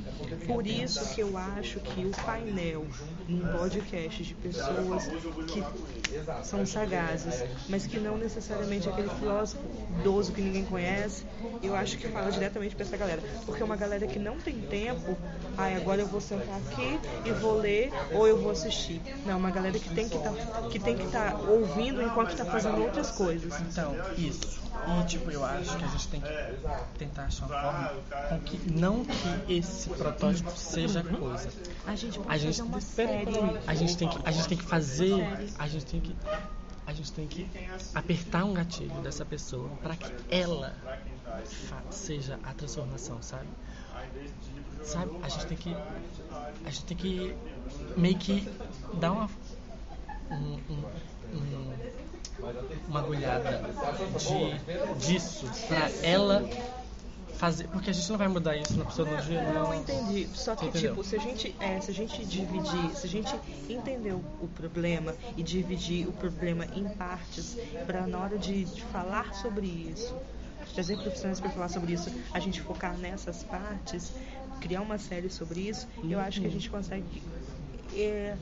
Por isso que eu acho que o painel num podcast de pessoas que são sagazes, mas que não necessariamente aquele filósofo idoso que ninguém conhece, eu acho que fala diretamente para essa galera, porque é uma galera que não tem tempo, ah, agora eu vou sentar aqui e vou ler ou eu vou assistir. Não, uma galera que tem que tá, que tem que estar tá ouvindo enquanto está fazendo outras coisas. Então, isso. E tipo, eu acho que a gente tem que tentar achar uma forma com que não que esse protótipo seja coisa. A gente pode A gente, a gente tem que a gente tem que fazer, a gente tem que a gente tem que apertar um gatilho dessa pessoa para que ela seja a transformação, sabe? Sabe? A gente tem que a gente tem que meio que dar uma um- um- um- uma agulhada de disso para ela fazer, porque a gente não vai mudar isso na no dia, Não, entendi. Só que, Entendeu? tipo, se a gente, é, se a gente dividir, se a gente entender o, o problema e dividir o problema em partes, para na hora de, de falar sobre isso, trazer profissionais para falar sobre isso, a gente focar nessas partes, criar uma série sobre isso, eu acho que a gente consegue. é,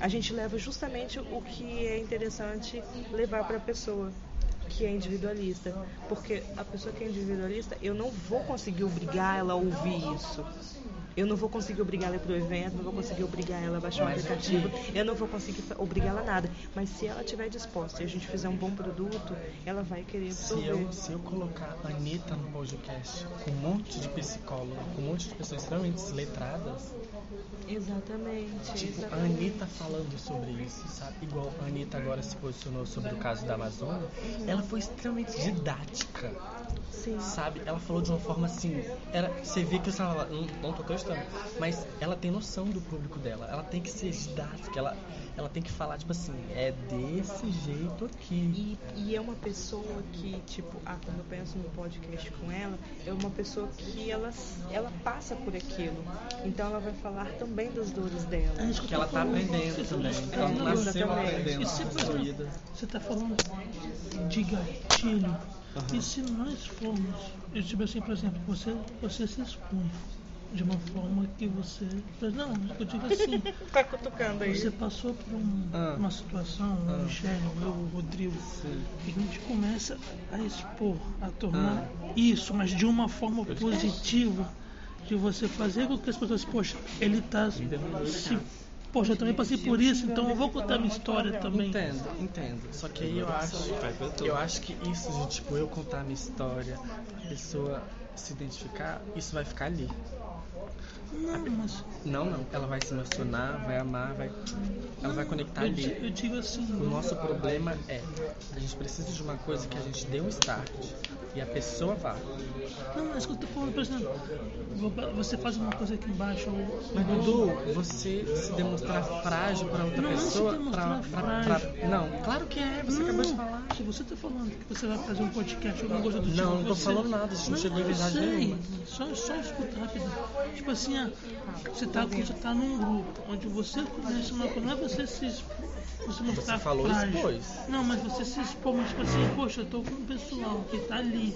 a gente leva justamente o que é interessante levar para a pessoa que é individualista. Porque a pessoa que é individualista, eu não vou conseguir obrigar ela a ouvir isso. Eu não vou conseguir obrigar ela a ir pro evento, não vou conseguir obrigar ela a baixar um aplicativo, eu não vou conseguir obrigar ela a nada. Mas se ela estiver disposta e a gente fizer um bom produto, ela vai querer Se absorver. eu, se eu colocar a Anitta no podcast com um monte de psicólogo, com um monte de pessoas extremamente letradas, Exatamente. tipo, a exatamente. Anitta falando sobre isso, sabe? Igual a Anitta agora se posicionou sobre o caso da Amazônia, ela foi extremamente didática, Sim. sabe? Ela falou de uma forma assim, era, você vê que você fala, não, não tô acreditando, mas ela tem noção do público dela, ela tem que ser didática, ela, ela tem que falar, tipo assim, é desse jeito aqui. E, e é uma pessoa que, tipo, ah, quando eu penso no podcast com ela, é uma pessoa que ela, ela passa por aquilo. Então ela vai falar também das dores dela. É Que eu ela tá aprendendo também. Ela não, nasceu aprendendo, você está falando de gatilho, e se nós formos, eu tipo assim, por exemplo, você, você se expõe de uma forma que você. Não, eu digo assim, Tá cutucando aí. você passou por um- Ah. uma situação, o Ah. Michele, eu, o Rodrigo, Sim. e a gente começa a expor, a tornar Ah. isso, mas de uma forma positiva, de você fazer com que as pessoas, poxa, ele está se. Poxa, eu também passei por isso, então eu vou contar minha história também. Entendo, entendo. Só que aí eu acho, eu acho que isso de tipo eu contar a minha história, a pessoa se identificar, isso vai ficar ali. Não, mas Não, não. Ela vai se emocionar, vai amar, vai, ela vai conectar eu, ali. eu digo assim, O nosso problema é a gente precisa de uma coisa que a gente dê um start e a pessoa vá. não, mas que eu tô falando, por exemplo, você faz uma coisa aqui embaixo, ou- Mas Dudu, você se demonstrar frágil para outra Não, não pessoa, demonstrar pra, pra- pra- frágil. não, claro que é. Você acabou de falar. Se você tá falando que você vai fazer um podcast ou alguma coisa do tipo. Não, não tô você- falando nada, a gente não chegou em verdade sei. nenhuma. Só, só escuta rápido. Tipo assim, ah, você tá, você tá num grupo onde você conhece uma coisa, não é você se você mostrar Você falou frágil. expôs. Não, mas você se expor, mas tipo assim, poxa, eu tô com um pessoal que tá ali,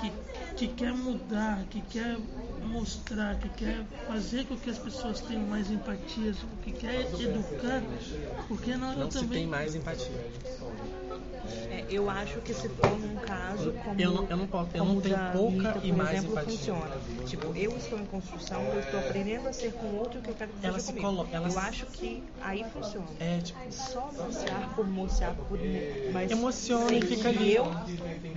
que, que quer mudar, que quer mostrar, que quer fazer com que as pessoas tenham mais empatias, que quer educar, porque na hora Não se também. tem mais empatia. É, eu acho que se for num caso como, Eu não- eu não posso- eu não tenho pouca e mais exemplo, empatia. funciona. Tipo, eu estou em construção, eu estou aprendendo a ser com outro que eu quero que Ela seja se comigo. colo- ela eu se- acho que aí funciona. É, tipo, Só mostrar por mostrar por mas Emociona e fica que ali. eu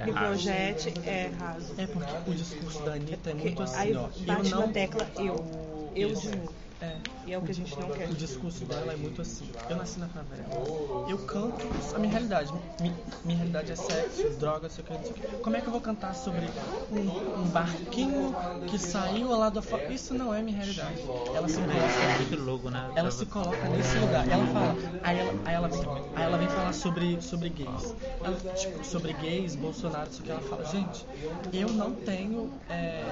me projete é raso. é porque o discurso da Anitta é Porque muito assim, aí ó. Eu bate não. na tecla eu. Eu Isso. de novo. É. E é o que a gente não quer. O discurso dela é muito assim. Eu nasci na favela. Eu canto a minha realidade. Mi- minha realidade é sexo, drogas, sei o que, não sei o que. Como é que eu vou cantar sobre um, um barquinho que saiu lá da fora? Isso não é minha realidade. Ela se É coloca, louco, né? ela se coloca nesse lugar. Ela fala, aí ela, aí ela, vem, aí ela vem falar sobre, sobre gays. Ela, tipo, sobre gays, Bolsonaro, isso que ela fala. Gente, eu não tenho. é,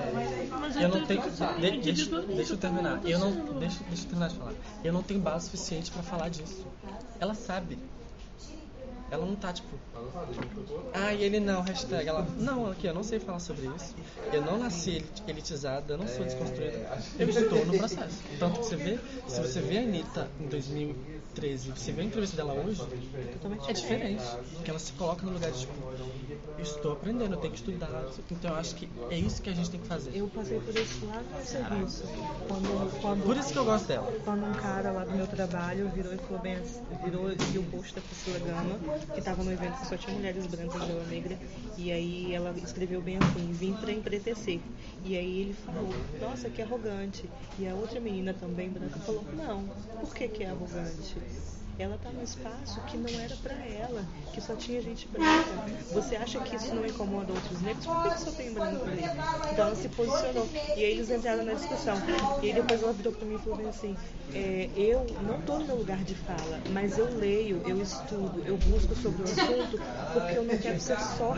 eu não é tenho. de- deixa, deixa eu terminar. Eu não, deixa, deixa eu terminar de falar. Eu não tenho base suficiente pra falar disso. Ela sabe. Ela não tá tipo. Ah, e ele não, hashtag. Ela. Não, aqui, eu não sei falar sobre isso. Eu não nasci elit- elitizada, eu não sou desconstruída. Eu estou no processo. Tanto que você vê, se você vê a Anitta em 2013, você vê a entrevista dela hoje, é diferente. Porque ela se coloca no lugar de tipo, eu estou aprendendo, eu tenho que estudar. Então eu acho que é isso que a gente tem que fazer. Eu passei por isso lá no serviço. Quando, quando, Por isso que eu gosto dela. quando um cara lá do meu trabalho virou e falou bem virou e viu o post da Priscila Gama, que tava no evento que só tinha mulheres brancas de ela negra, e aí ela escreveu bem assim, vim pra empretecer. E aí ele falou, nossa, que arrogante. E a outra menina também branca falou, não, por que que é arrogante? place Ela tá num espaço que não era pra ela, que só tinha gente branca. Você acha que isso não incomoda outros negros? Por que, que só tem branco ali? Então ela se posicionou. E aí eles entraram na discussão. E aí depois ela virou pra mim e falou assim, é, eu não tô no meu lugar de fala, mas eu leio, eu estudo, eu busco sobre o assunto, porque eu não quero ser só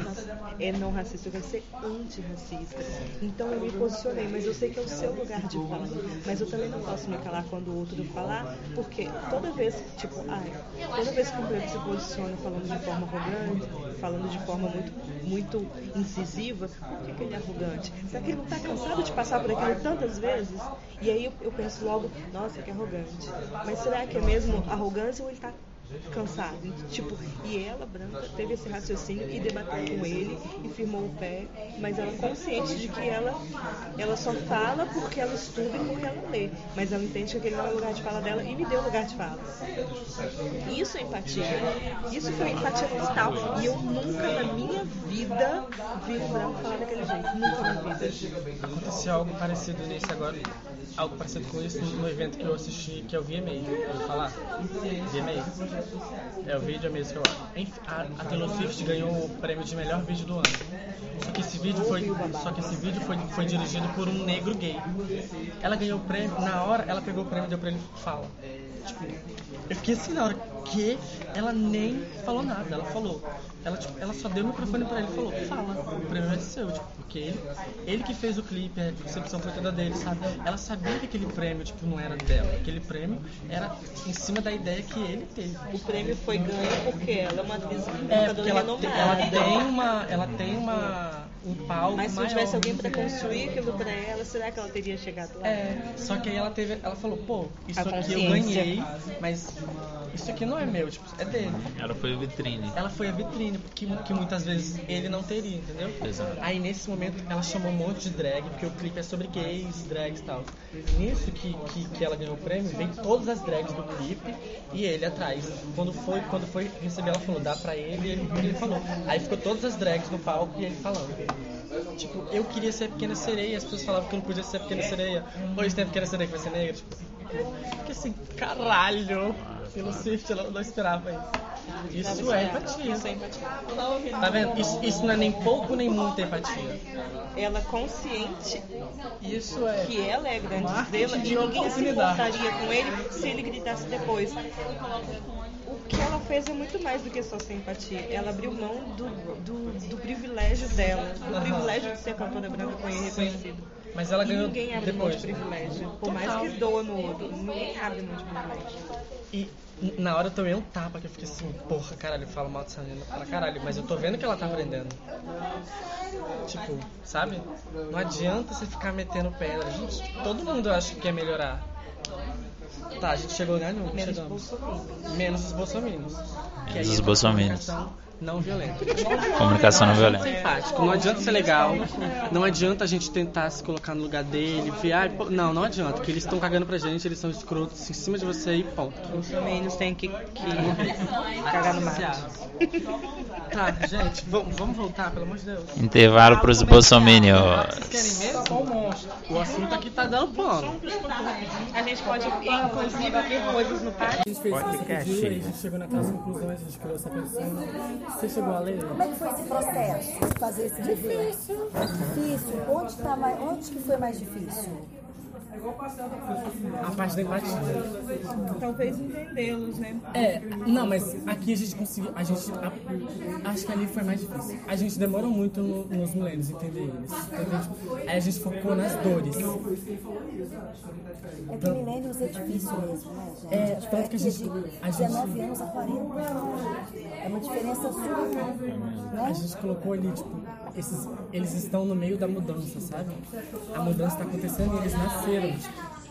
é, não racista, eu quero ser antirracista. Então eu me posicionei, mas eu sei que é o seu lugar de fala. Mas eu também não posso me calar quando o outro falar, porque toda vez, tipo, ai, toda vez que um preto se posiciona falando de forma arrogante, falando de forma muito, muito incisiva, por que, que ele é arrogante? Será que ele não está cansado de passar por aquilo tantas vezes? E aí eu, eu penso logo, nossa, que arrogante. Mas será que é mesmo arrogância ou ele está cansado? Tipo, e ela, branca, teve esse raciocínio e debateu com ele e firmou o pé, mas ela consciente de que ela, ela só fala porque ela estuda e porque ela lê. Mas ela entende que aquele não é o lugar de fala dela e me deu lugar de fala. Isso é empatia. Isso foi empatia total. E eu nunca na minha vida vi um branco falar daquele jeito. Nunca na vida. Aconteceu algo parecido nisso agora. Algo parecido com isso no evento que eu assisti, que é o VMA. Vou falar? VMA. É o vídeo mesmo que eu a, a Taylor Swift ganhou o prêmio de melhor vídeo do ano. Só que esse vídeo foi, só que esse vídeo foi, foi dirigido por um negro gay. Ela ganhou o prêmio, na hora ela pegou o prêmio e deu pra ele fala. Tipo, eu fiquei assim na hora que ela nem falou nada, ela falou. Ela, tipo, ela só deu o microfone pra ele e falou, fala, o prêmio é seu, tipo, porque ele, ele que fez o clipe, a concepção foi toda dele, sabe? Ela sabia que aquele prêmio, tipo, não era dela. Aquele prêmio era em cima da ideia que ele teve. O prêmio foi ganho porque ela é uma atriz É, porque ela, tem- ela renomada. tem uma. Ela tem uma. um palco. Mas se maior. tivesse alguém pra construir aquilo pra ela, será que ela teria chegado lá? É, só que aí ela teve. Ela falou, pô, isso aqui eu ganhei, mas isso aqui não é meu, tipo, é dele. Ela foi vitrine. Ela foi a vitrine, porque que muitas vezes ele não teria, entendeu? Exato. Aí nesse momento ela chamou um monte de drag, porque o clipe é sobre gays, drags e tal. Nisso que, que, que ela ganhou o prêmio, vem todas as drags do clipe e ele atrás. Quando foi, quando foi receber, ela falou, dá pra ele, e ele, ele falou. Aí ficou todas as drags no palco e ele falando. Tipo, eu queria ser a pequena sereia, as pessoas falavam que eu não podia ser a pequena sereia. Hoje tem a pequena sereia que vai ser negra, tipo. Que assim, caralho! Pelo Swift, ela não esperava isso. Isso é empatia. Isso é empatia. Tá vendo? Isso, isso não é nem pouco nem muita empatia. Ela consciente Isso é. que ela é grande Marketing estrela de e ninguém se importaria com ele se ele gritasse depois. O que ela fez é muito mais do que só ser empatia. Ela abriu mão do, do, do privilégio dela, do privilégio de ser cantora branca com ele reconhecido. Mas ela E ganhou ninguém abre mão depois. de privilégio. Por mais que doa no outro, ninguém abre mão de privilégio. E na hora eu tomei um tapa que eu fiquei assim, porra, caralho, eu falo mal dessa menina pra caralho, mas eu tô vendo que ela tá aprendendo. Tipo, sabe? Não adianta você ficar metendo pedra. Gente, todo mundo acha que quer melhorar. Tá, a gente chegou né? Não, Menos chegamos. Bolsonaro. Menos os bolsominions. Aí os a bolsominions. Comunicação Não violenta. Comunicação não violenta. Ser empático. Não adianta ser legal. Não adianta a gente tentar se colocar no lugar dele. Ver, ah, pô, não, não adianta. Porque eles estão cagando pra gente, eles são escrotos em cima de você e ponto. Os femininos têm que, que cagar no mato. Tá, gente, vamos, vamos voltar, pelo amor de Deus. Intervalo pros bolsominions. Vocês querem mesmo? O assunto aqui tá dando pano. A gente pode, inclusive, ver coisas no parque. A gente fez review, a gente chegou naquelas conclusões, a gente criou essa persona. Você chegou a ler? Como é que foi esse processo de fazer esse review? Difícil. Difícil. Onde, tá mais, onde que foi mais difícil? A parte da empatia. Talvez entendê-los, né? É, não, mas aqui a gente conseguiu. A gente. a- acho que ali foi mais difícil. A gente demorou muito no- nos milênios entender eles. entendeu? Tipo, Aí a gente focou nas dores. É que milênios é difícil mesmo, né, gente? É, a tanto que a gente- de a gente- 19 anos a 40 é uma diferença surreal, A né? gente colocou ali, tipo, esses, eles estão no meio da mudança, sabe? A mudança está acontecendo e eles nasceram.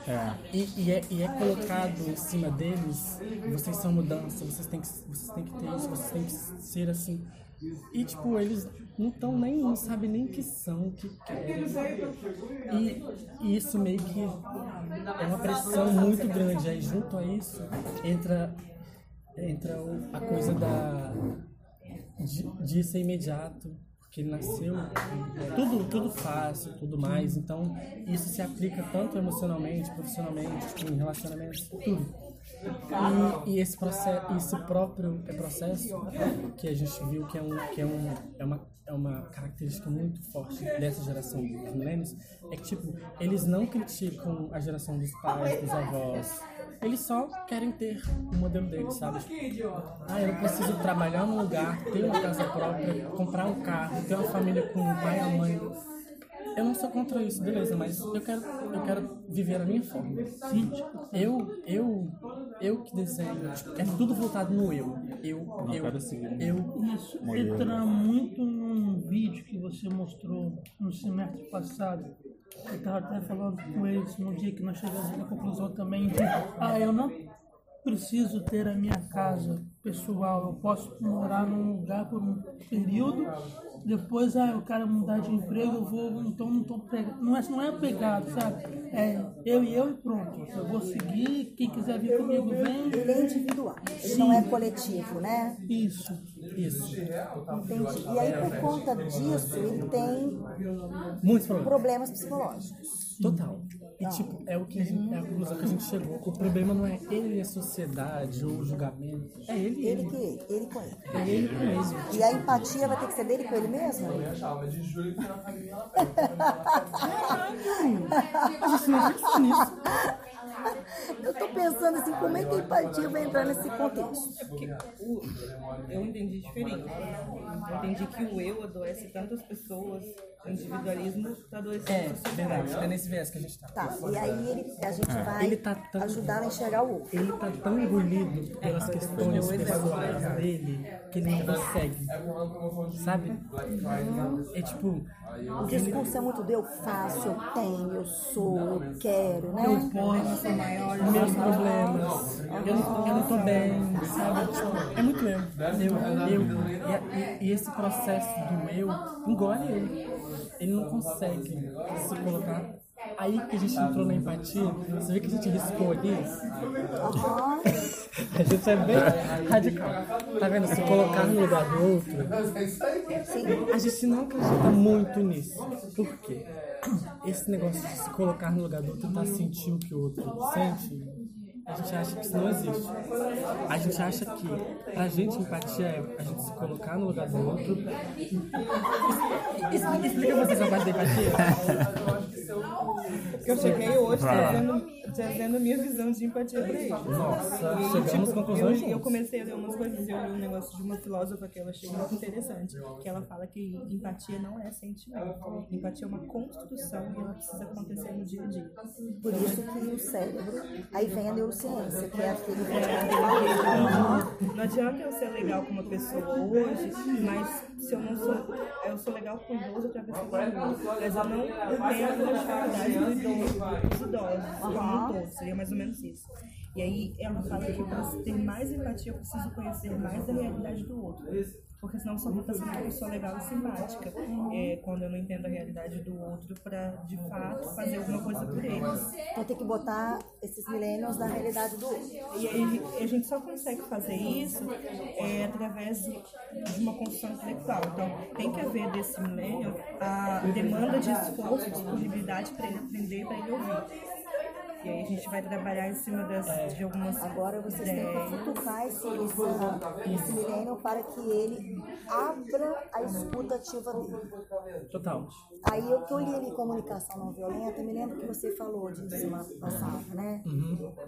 É. E, e é, e é colocado em cima deles, vocês são mudança, vocês têm que, vocês têm que ter isso, vocês têm que ser assim. E tipo, eles não estão nem, não sabem nem que são, o que querem. E, e isso meio que é uma pressão muito grande. Aí junto a isso entra, entra a coisa da de, de ser imediato, porque ele nasceu tudo, tudo fácil, tudo mais. Então, isso se aplica tanto emocionalmente, profissionalmente, tipo, em relacionamentos, tudo. E, e esse processo, esse próprio processo que a gente viu que é um que é um é uma é uma característica muito forte dessa geração dos milênios é que tipo eles não criticam a geração dos pais, dos avós. Eles só querem ter o modelo deles, sabe? Ah, eu preciso trabalhar num lugar, ter uma casa própria, comprar um carro, ter uma família com o pai e a mãe. Eu não sou contra isso, beleza, mas eu quero, eu quero viver a minha forma. Sim, eu, eu, eu que desenho, é tudo voltado no eu. Eu, Não eu, quero seguir. eu. Isso entra muito num vídeo que você mostrou no semestre passado. Eu estava até falando com eles no dia que nós chegamos na conclusão também de ah, eu não preciso ter a minha casa pessoal, eu posso morar num lugar por um período, depois ah, eu quero mudar de emprego, eu vou, então não tô pegado. Não é, não é pegado, sabe? É eu e eu e pronto. Eu vou seguir, quem quiser vir comigo vem. Ele é individual, ele não é coletivo, né? Isso. Isso. Entendi. E aí, por conta disso, ele tem Muitos problemas. problemas psicológicos. Total. E tipo, é o que a gente, é a conclusão que a gente chegou. O problema não é ele e a sociedade ou o julgamento. É ele e Ele ele. que ele, ele com ele. É ele com ele. E a empatia vai ter que ser dele com ele mesmo? Eu tô pensando assim, como é que a empatia vai entrar nesse contexto? Porque o, eu entendi diferente. Eu entendi que o eu adoece tantas pessoas, o individualismo está adoecendo É, verdade. É nesse viés que a gente tá. Tá, e aí ele, a gente vai Ele tá tão- ajudar a enxergar o outro. Ele tá tão engolido pelas questões pessoais dele que ele não consegue. Sabe? É tipo. O discurso é muito de eu faço, eu tenho, eu sou, eu quero, né? Eu posso. meus problemas, eu não, eu não tô bem, sabe? É muito eu. Eu, eu. E, e- e esse processo do eu engole ele. Ele não consegue se colocar. Aí que a gente entrou na empatia, você vê que a gente riscou ali? A gente é bem radical. Tá vendo? Se colocar no lugar do outro. A gente não acredita muito nisso. Por quê? Esse negócio de se colocar no lugar do outro, tentar sentir o que o outro sente, a gente acha que isso não existe. A gente acha que, pra gente, empatia é a gente se colocar no lugar do outro. Explica, vocês a parte da empatia. Porque eu cheguei hoje trazendo, trazendo a minha visão de empatia pra ele. Nossa, E, chegamos tipo, a conclusões eu, eu comecei a ler umas coisas e eu li um negócio de uma filósofa que eu achei muito interessante, que ela fala que empatia não é sentimento. Empatia é uma construção e ela precisa acontecer no dia a dia. Por isso que o cérebro, aí vem a neurociência, que é aquele Não adianta eu ser legal com uma pessoa hoje, mas se eu não sou. Eu sou legal com idoso outra pessoa. Mas eu não entendo a do idoso, dos idosos, como um todo. Seria mais ou menos isso. E aí ela fala que para ter mais empatia eu preciso conhecer mais da realidade do outro. Porque senão eu só vou fazer uma pessoa legal e simpática. É, quando eu não entendo a realidade do outro para de fato fazer alguma coisa por eles. Então tem que botar esses millennials na realidade do outro. E aí a gente só consegue fazer isso é, através de de uma construção intelectual. Então tem que haver desse milênio a demanda de esforço, disponibilidade para ele aprender, para ele ouvir. E aí a gente vai trabalhar em cima das, É. de algumas Agora vocês têm ideias. que futucar esse, esse, esse milênio para que ele abra a escuta ativa dele. Total. Aí eu que eu li ali comunicação não violenta, me lembro que você falou de semana passada, né?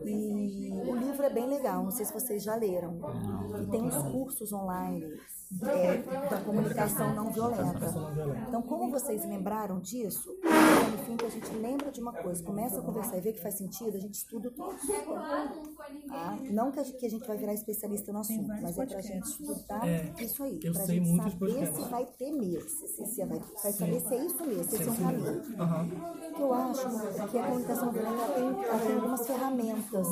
E o livro é bem legal, não sei se vocês já leram. E tem uns cursos online é, da comunicação não violenta. Então, como vocês lembraram disso, fim que a gente lembra de uma coisa, começa a conversar e vê que faz sentido, a gente estuda tudo. Tá? Não que a gente, que a gente vai virar especialista no assunto, mas é pra gente estudar É, isso aí. sei gente saber podcast. se vai ter mesmo, se, se, vai, vai saber se é isso mesmo, se esse é um caminho. O que eu acho é que a comunicação violenta tem, tem algumas ferramentas,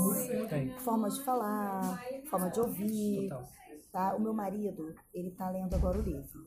Tem. forma de falar, forma de ouvir. Total. Tá? O meu marido, ele tá lendo agora o livro.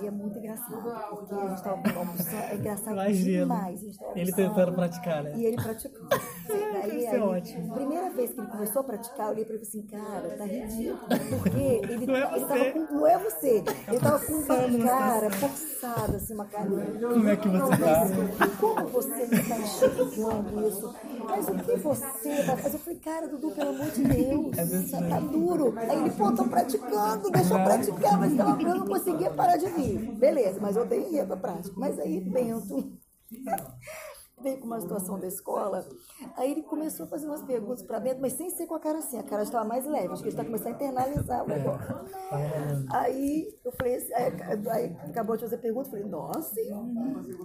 E é muito engraçado, porque a gente tava almoçando, é engraçado Imagina. demais. tava Ele tender praticar, né? E ele praticou. Daí, ser aí, ótimo. Primeira vez que ele começou a praticar, eu olhei pra ele assim, cara, tá ridículo. Porque ele, Não é ele você. tava com. Não é você. Ele tava com uma cara forçada, assim, uma cara. Como é que você tá? Mas como você me está enxergando isso? Mas o que você vai fazer? Eu falei, cara, Dudu, pelo amor de Deus, É tá duro. Aí ele, pô, tô praticando, deixa eu praticar, mas eu não conseguia parar de vir. Beleza, mas eu dei enredo prática. Mas aí, Bento veio com uma situação da escola, aí ele começou a fazer umas perguntas para Bento, mas sem ser com a cara assim, a cara estava mais leve, acho que ele está começando a internalizar o negócio. Aí eu falei assim, aí, acabou de fazer pergunta, falei, nossa,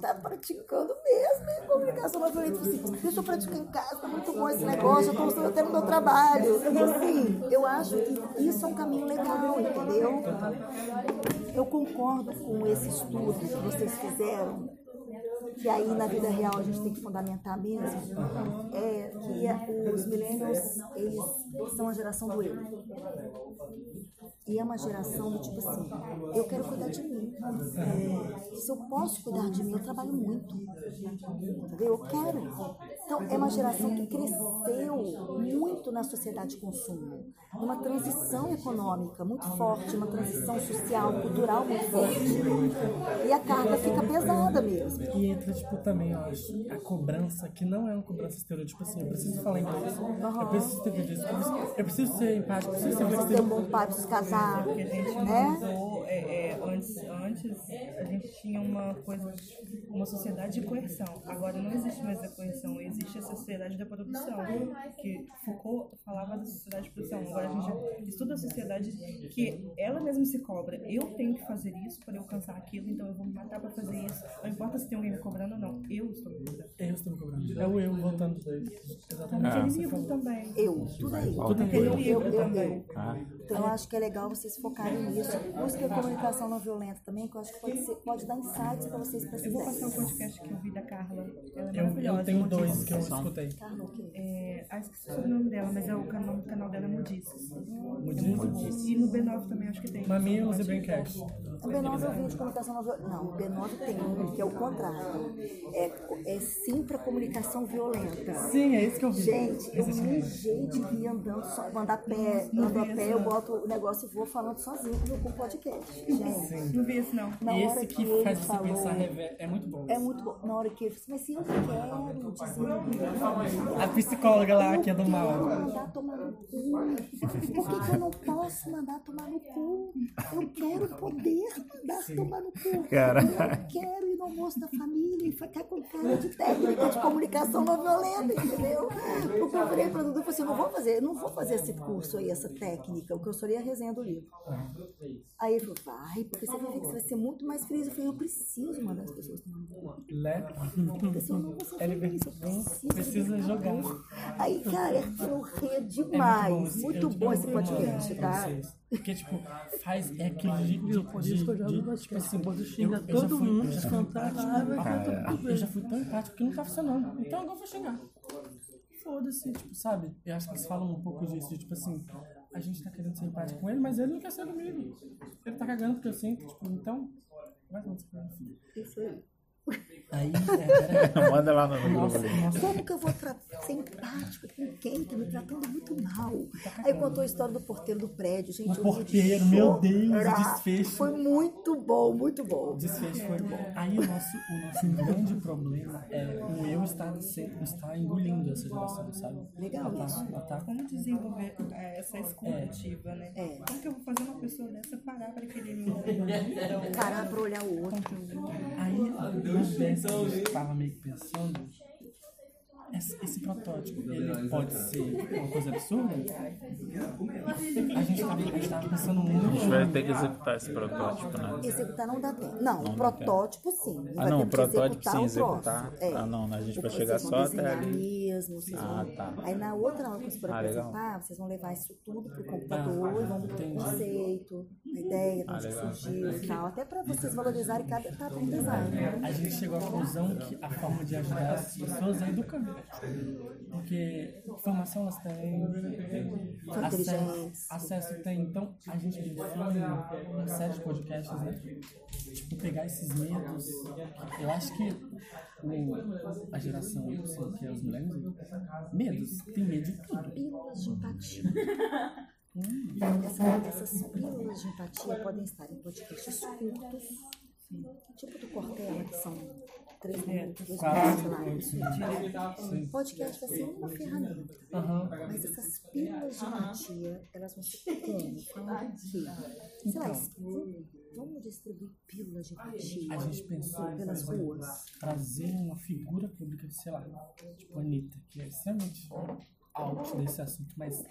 tá praticando mesmo, hein, comunicação não violenta. Eu falei assim, deixa eu praticar em casa, tá muito bom esse negócio, eu gostando até no meu trabalho. Então, assim, eu acho que isso é um caminho legal, entendeu? Eu concordo com esse estudo que vocês fizeram, que aí na vida real a gente tem que fundamentar mesmo, é que é- os millennials, eles são a geração do eu. E é uma geração do tipo assim, eu quero cuidar de mim. É, se eu posso cuidar de mim, eu trabalho muito. Entendeu? Eu quero. Então, é uma geração que cresceu muito na sociedade de consumo. Numa transição econômica muito forte, uma transição social, cultural muito forte. E a carga fica pesada mesmo. E entra, tipo, também, eu acho, a cobrança, que não é uma cobrança estereotipo assim, eu preciso falar inglês, eu preciso ter disso, eu preciso, eu preciso ser empático, eu preciso ser Você ter um bom pai, precisa casar, né? É, é, antes, antes a gente tinha uma coisa, uma sociedade de coerção. Agora não existe mais a coerção, existe a sociedade da produção. Que Foucault falava da sociedade de produção. Agora a gente estuda a sociedade que ela mesma se cobra. Eu tenho que fazer isso para eu alcançar aquilo, então eu vou me matar para fazer isso. Não importa se tem alguém me cobrando ou não, eu estou me cobrando. Eu estou me cobrando. É o eu voltando dois. Exatamente. Ah. também. Eu, tudo aí. Tudo eu, eu, eu, eu, também. Ah, Então eu acho que é legal vocês focarem nisso. Busquem a comunicação não violenta também, que eu acho que pode, ser, pode dar insights para vocês para Eu vou passar o podcast que eu vi da Carla. Ela é Eu, maravilhosa. eu tenho dois que eu escutei. Carla, o quê? É, ah, esqueci o nome dela, mas é o canal, o canal dela é Mudices. Mudices? E no B9 também acho que tem. Mamilos e Braincast. O B9 é o vídeo de comunicação não violenta. Não, o B9 tem um que é o contrário. É, é sim para comunicação violenta. Sim, é isso que eu vi. Gente, eu me jeito de ir andando, só, andar a pé, ando a pé, eu boto o negócio e vou falando sozinho com o podcast. Gente, Não vi esse não. na esse que que faz você pensar é muito bom. é muito bom. Na hora que ele assim, mas se eu quero dizer A psicóloga lá, que é do Eu mal. mandar tomar no cu. Por que, que eu não posso mandar tomar no cu? Eu quero poder mandar tomar no cu. Cara. Eu não quero ir no almoço da família e ficar com cara de técnica de comunicação não violenta, entendeu? Porque eu virei para Dudu e falei assim, não vou fazer, não vou fazer esse curso aí, essa técnica, o que eu sou ali é a resenha do livro. Aí ele falou, vai, porque você vai ver que você vai ser muito mais feliz. Eu falei, eu preciso mandar as pessoas tomar no cu. Né? Porque senão não vou ser Ele feliz, eu preciso. precisa jogar. Aí, cara, eu ria É muito demais. bom Muito bom esse podcast, tá? Porque, tipo, faz. É aquilo de. de, que eu jogo de basquete. tipo assim, Você xinga eu- eu já todo fui- mundo, eu já fui descontar empático. raiva, Ah, Eu já fui tão empático que não tá funcionando. Então agora eu vou chegar. Foda-se, tipo, sabe? Eu acho que eles falam um pouco disso, de tipo assim, a gente tá querendo ser empático com ele, mas ele não quer ser comigo. Ele tá cagando porque eu sinto, tipo, então. Vai acontecer. Isso aí. Aí. Manda lá no grupo Nossa, ali. nossa. Como que eu vou ser empático com quem tá me tratando muito mal? Aí contou a história do porteiro do prédio, gente. O porteiro, meu Deus, o desfecho. Foi muito bom, muito bom. O desfecho foi bom. Aí o nosso, o nosso grande problema é o eu estar, estar engolindo essa geração, sabe? Legal Ela tá- isso. ela tá- Como desenvolver é, essa escuta É. ativa, né? É. Como que eu vou fazer uma pessoa dessa parar para querer me Parar pra olhar o outro. Aí, gente tava meio que pensando, esse, esse protótipo, ele pode ser uma coisa absurda? A gente gente tava pensando A gente muito... vai ter que executar esse protótipo, né? Executar não dá tempo. Não, Não protótipo sim. Ah, Vai não, ter que protótipo sim, o executar. É. Ah, não, a gente vai Vocês chegar vão só até ali. mesmo, vocês Ah, vão- tá. Aí na outra aula que vocês forem Ah, legal. apresentar, vocês vão levar isso tudo pro computador e vão botar o entendi. conceito, a ideia, de Ah, legal. surgiu e tal. Até para vocês valorizarem cada etapa do design. A gente chegou à conclusão que a forma de ajudar as pessoas é educando. Porque informação elas têm, acesso, acesso tem. Então a gente em uma série de podcasts, né? Tipo, pegar esses medos. Eu acho que o, a geração Y, que é os millennials, medos, tem medo de tudo. Pílulas de empatia. Essa- essas pílulas de empatia podem estar em podcasts curtos, tipo do Cortella, que são três minutos, dois minutos, sei lá. Sim. Podcast vai ser uma ferramenta. Aham. Mas essas pílulas de empatia, elas vão ser como? Falando de quê? Sei lá, vamos- vamos distribuir pílulas de empatia A gente pensou pelas ruas. trazer uma figura pública, sei lá, tipo a Anitta, que é extremamente out desse assunto, mas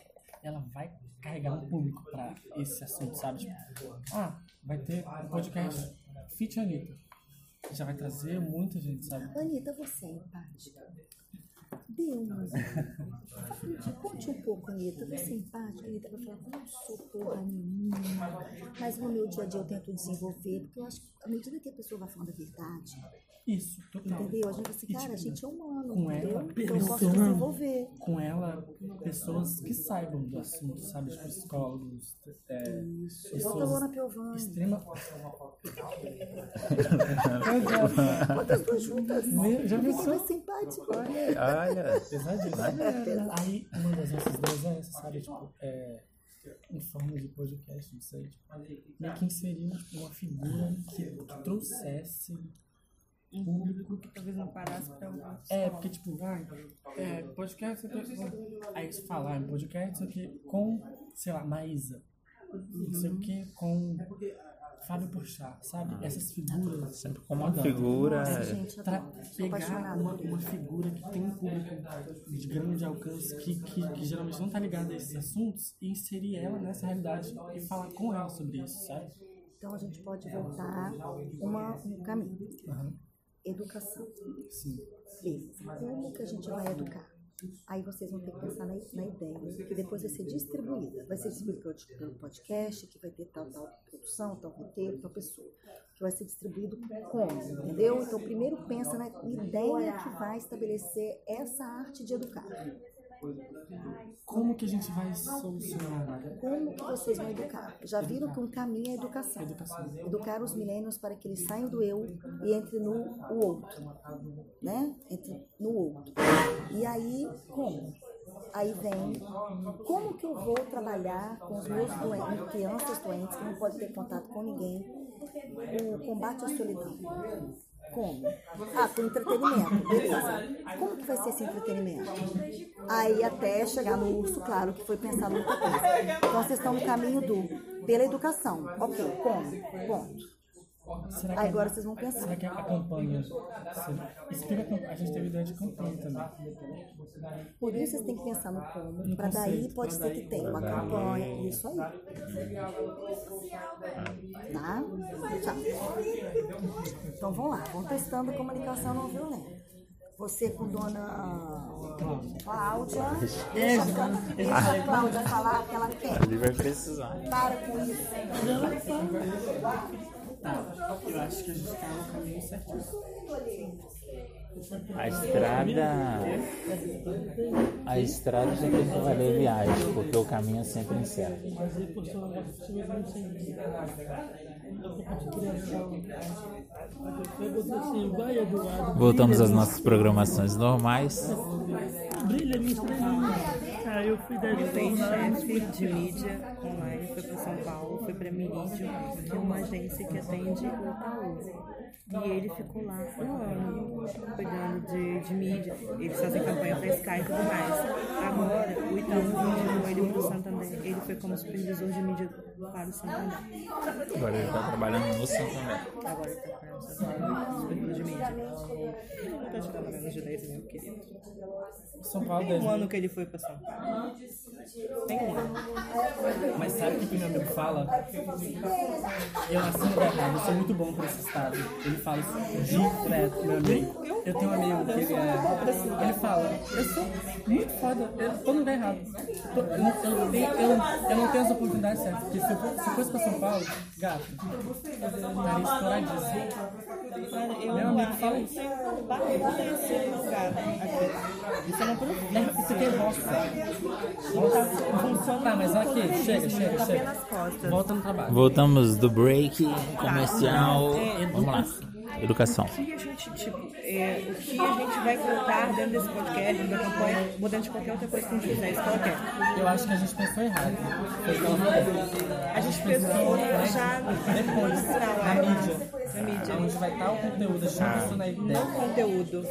ela vai carregar um público pra esse assunto, sabe? Tipo, ah, vai ter um podcast Fit Anitta. Já vai trazer muita gente, sabe? Anitta, você é empática. Deus. Conte um pouco, Anitta. Você é empática, Anitta vai falar, não sou porra nenhuma. Mas no meu dia a dia eu tento desenvolver, porque eu acho que à medida que a pessoa vai falando a verdade, Isso, total. entendeu? A gente assim, E, cara, a tipo, gente é humano, com entendeu? ela, Então eu posso desenvolver. Com ela, pessoas que saibam do assunto, sabe? Tipo, psicólogos, é, Isso. Volta a pessoas Lona Piovani. extrema... Bota as duas juntas. Já Fica pensou? mais simpático. Olha, Pesadíssimo. Aí, uma das nossas ideias é essa, sabe? Tipo, é, em forma de podcast, não sei. Tipo, meio que inserir tipo, uma figura que, que trouxesse público. que talvez não parasse para alguns. É, porque, tipo, vai, é, podcast, aí você fala, ah, um podcast, isso aqui, com, sei lá, Maísa. Não sei o que, com Fábio Porchat, sabe? Essas figuras. sempre como uma figura. Nossa, gente, eu sou pegar uma, uma figura que tem um público de grande alcance, que, que, que geralmente não tá ligada a esses assuntos, e inserir ela nessa realidade e falar com ela sobre isso, sabe? Então a gente pode voltar uma, um caminho. Aham, Educação. Sim. Beleza. Como que a gente vai educar? Aí vocês vão ter que pensar na, na ideia, que depois vai ser distribuída. Vai ser distribuído pelo, pelo podcast, que vai ter tal, tal produção, tal roteiro, tal pessoa. Que vai ser distribuído como, entendeu? Então, primeiro pensa na ideia que vai estabelecer essa arte de educar. Como que a gente vai solucionar Como que vocês vão educar? Já viram que um caminho é a educação. Educação. Educar os milênios para que eles saiam do eu e entrem no o outro, né? Entre no outro. E aí, como? Aí vem, como que eu vou trabalhar com os meus doentes, crianças doentes que não podem ter contato com ninguém, o combate à solidão? Como? Ah, com entretenimento, beleza. Como que vai ser esse entretenimento? Aí até chegar no urso, claro, que foi pensado no coisa. Então vocês estão no caminho do pela educação. Ok, como? Ponto. Será Aí agora vocês vão pensar. Será que acompanha? Explica, com- a gente teve ideia de campanha também. Por isso vocês têm que pensar no como, para daí pode ser que tenha uma campanha, isso aí. Tá? Tchau. Então vamos lá, vamos testando comunicação não violenta. Você com dona Cláudia, deixa, a- deixa a Cláudia falar o que ela quer. Ali vai precisar. Para com isso. Tá, eu acho que a gente tá no caminho certíssimo. A estrada. A estrada já tem que valer viagem, porque o caminho é sempre incerto. Voltamos às nossas programações normais. Brilha minha estrelinha. Ah, eu fui da chefe de mídia online, foi para São Paulo, foi para Meridian, que é uma agência que atende o Itaú. E ele ficou lá um ano cuidando de, de mídia. Eles fazem campanha para Sky e tudo mais. Agora, o Itaú indicou ele para o Santander. Ele foi como supervisor de mídia para o Santander. Agora ele está trabalhando no Santander. Agora ele está para o Santander, de mídia. Não está tirando menos de 10 mil, querido. São Paulo Tem um ano que ele foi para São Paulo. Tem. Mas sabe o que meu amigo fala? Eu no Berlim, eu sou muito bom pra esse estado. Ele fala isso direto, meu amigo. Eu tenho um amigo que ele é. Ele fala, eu sou muito foda, eu tô no lugar errado. Tô- Eu, eu, eu, eu não tenho as oportunidades certas. Porque se eu, se eu fosse pra São Paulo, gato, estaria estouradíssimo. Eu Meu amigo fala eu isso. Isso é uma É, Isso aqui é roça. Tá, funciona Tá, mas aqui, chega, mesmo, chega, tá chega. Volta no trabalho. Voltamos do break comercial. Vamos lá. Educação. O que a gente, tipo, é, o que a gente vai colocar dentro desse podcast, dentro da campanha, ou dentro de qualquer outra coisa que a gente fizer, isso qualquer. Eu acho que a gente pensou errado. O. A gente pensou já Depois, na mídia. na mídia. Onde vai estar o conteúdo, deixando isso na ideia. Não conteúdo.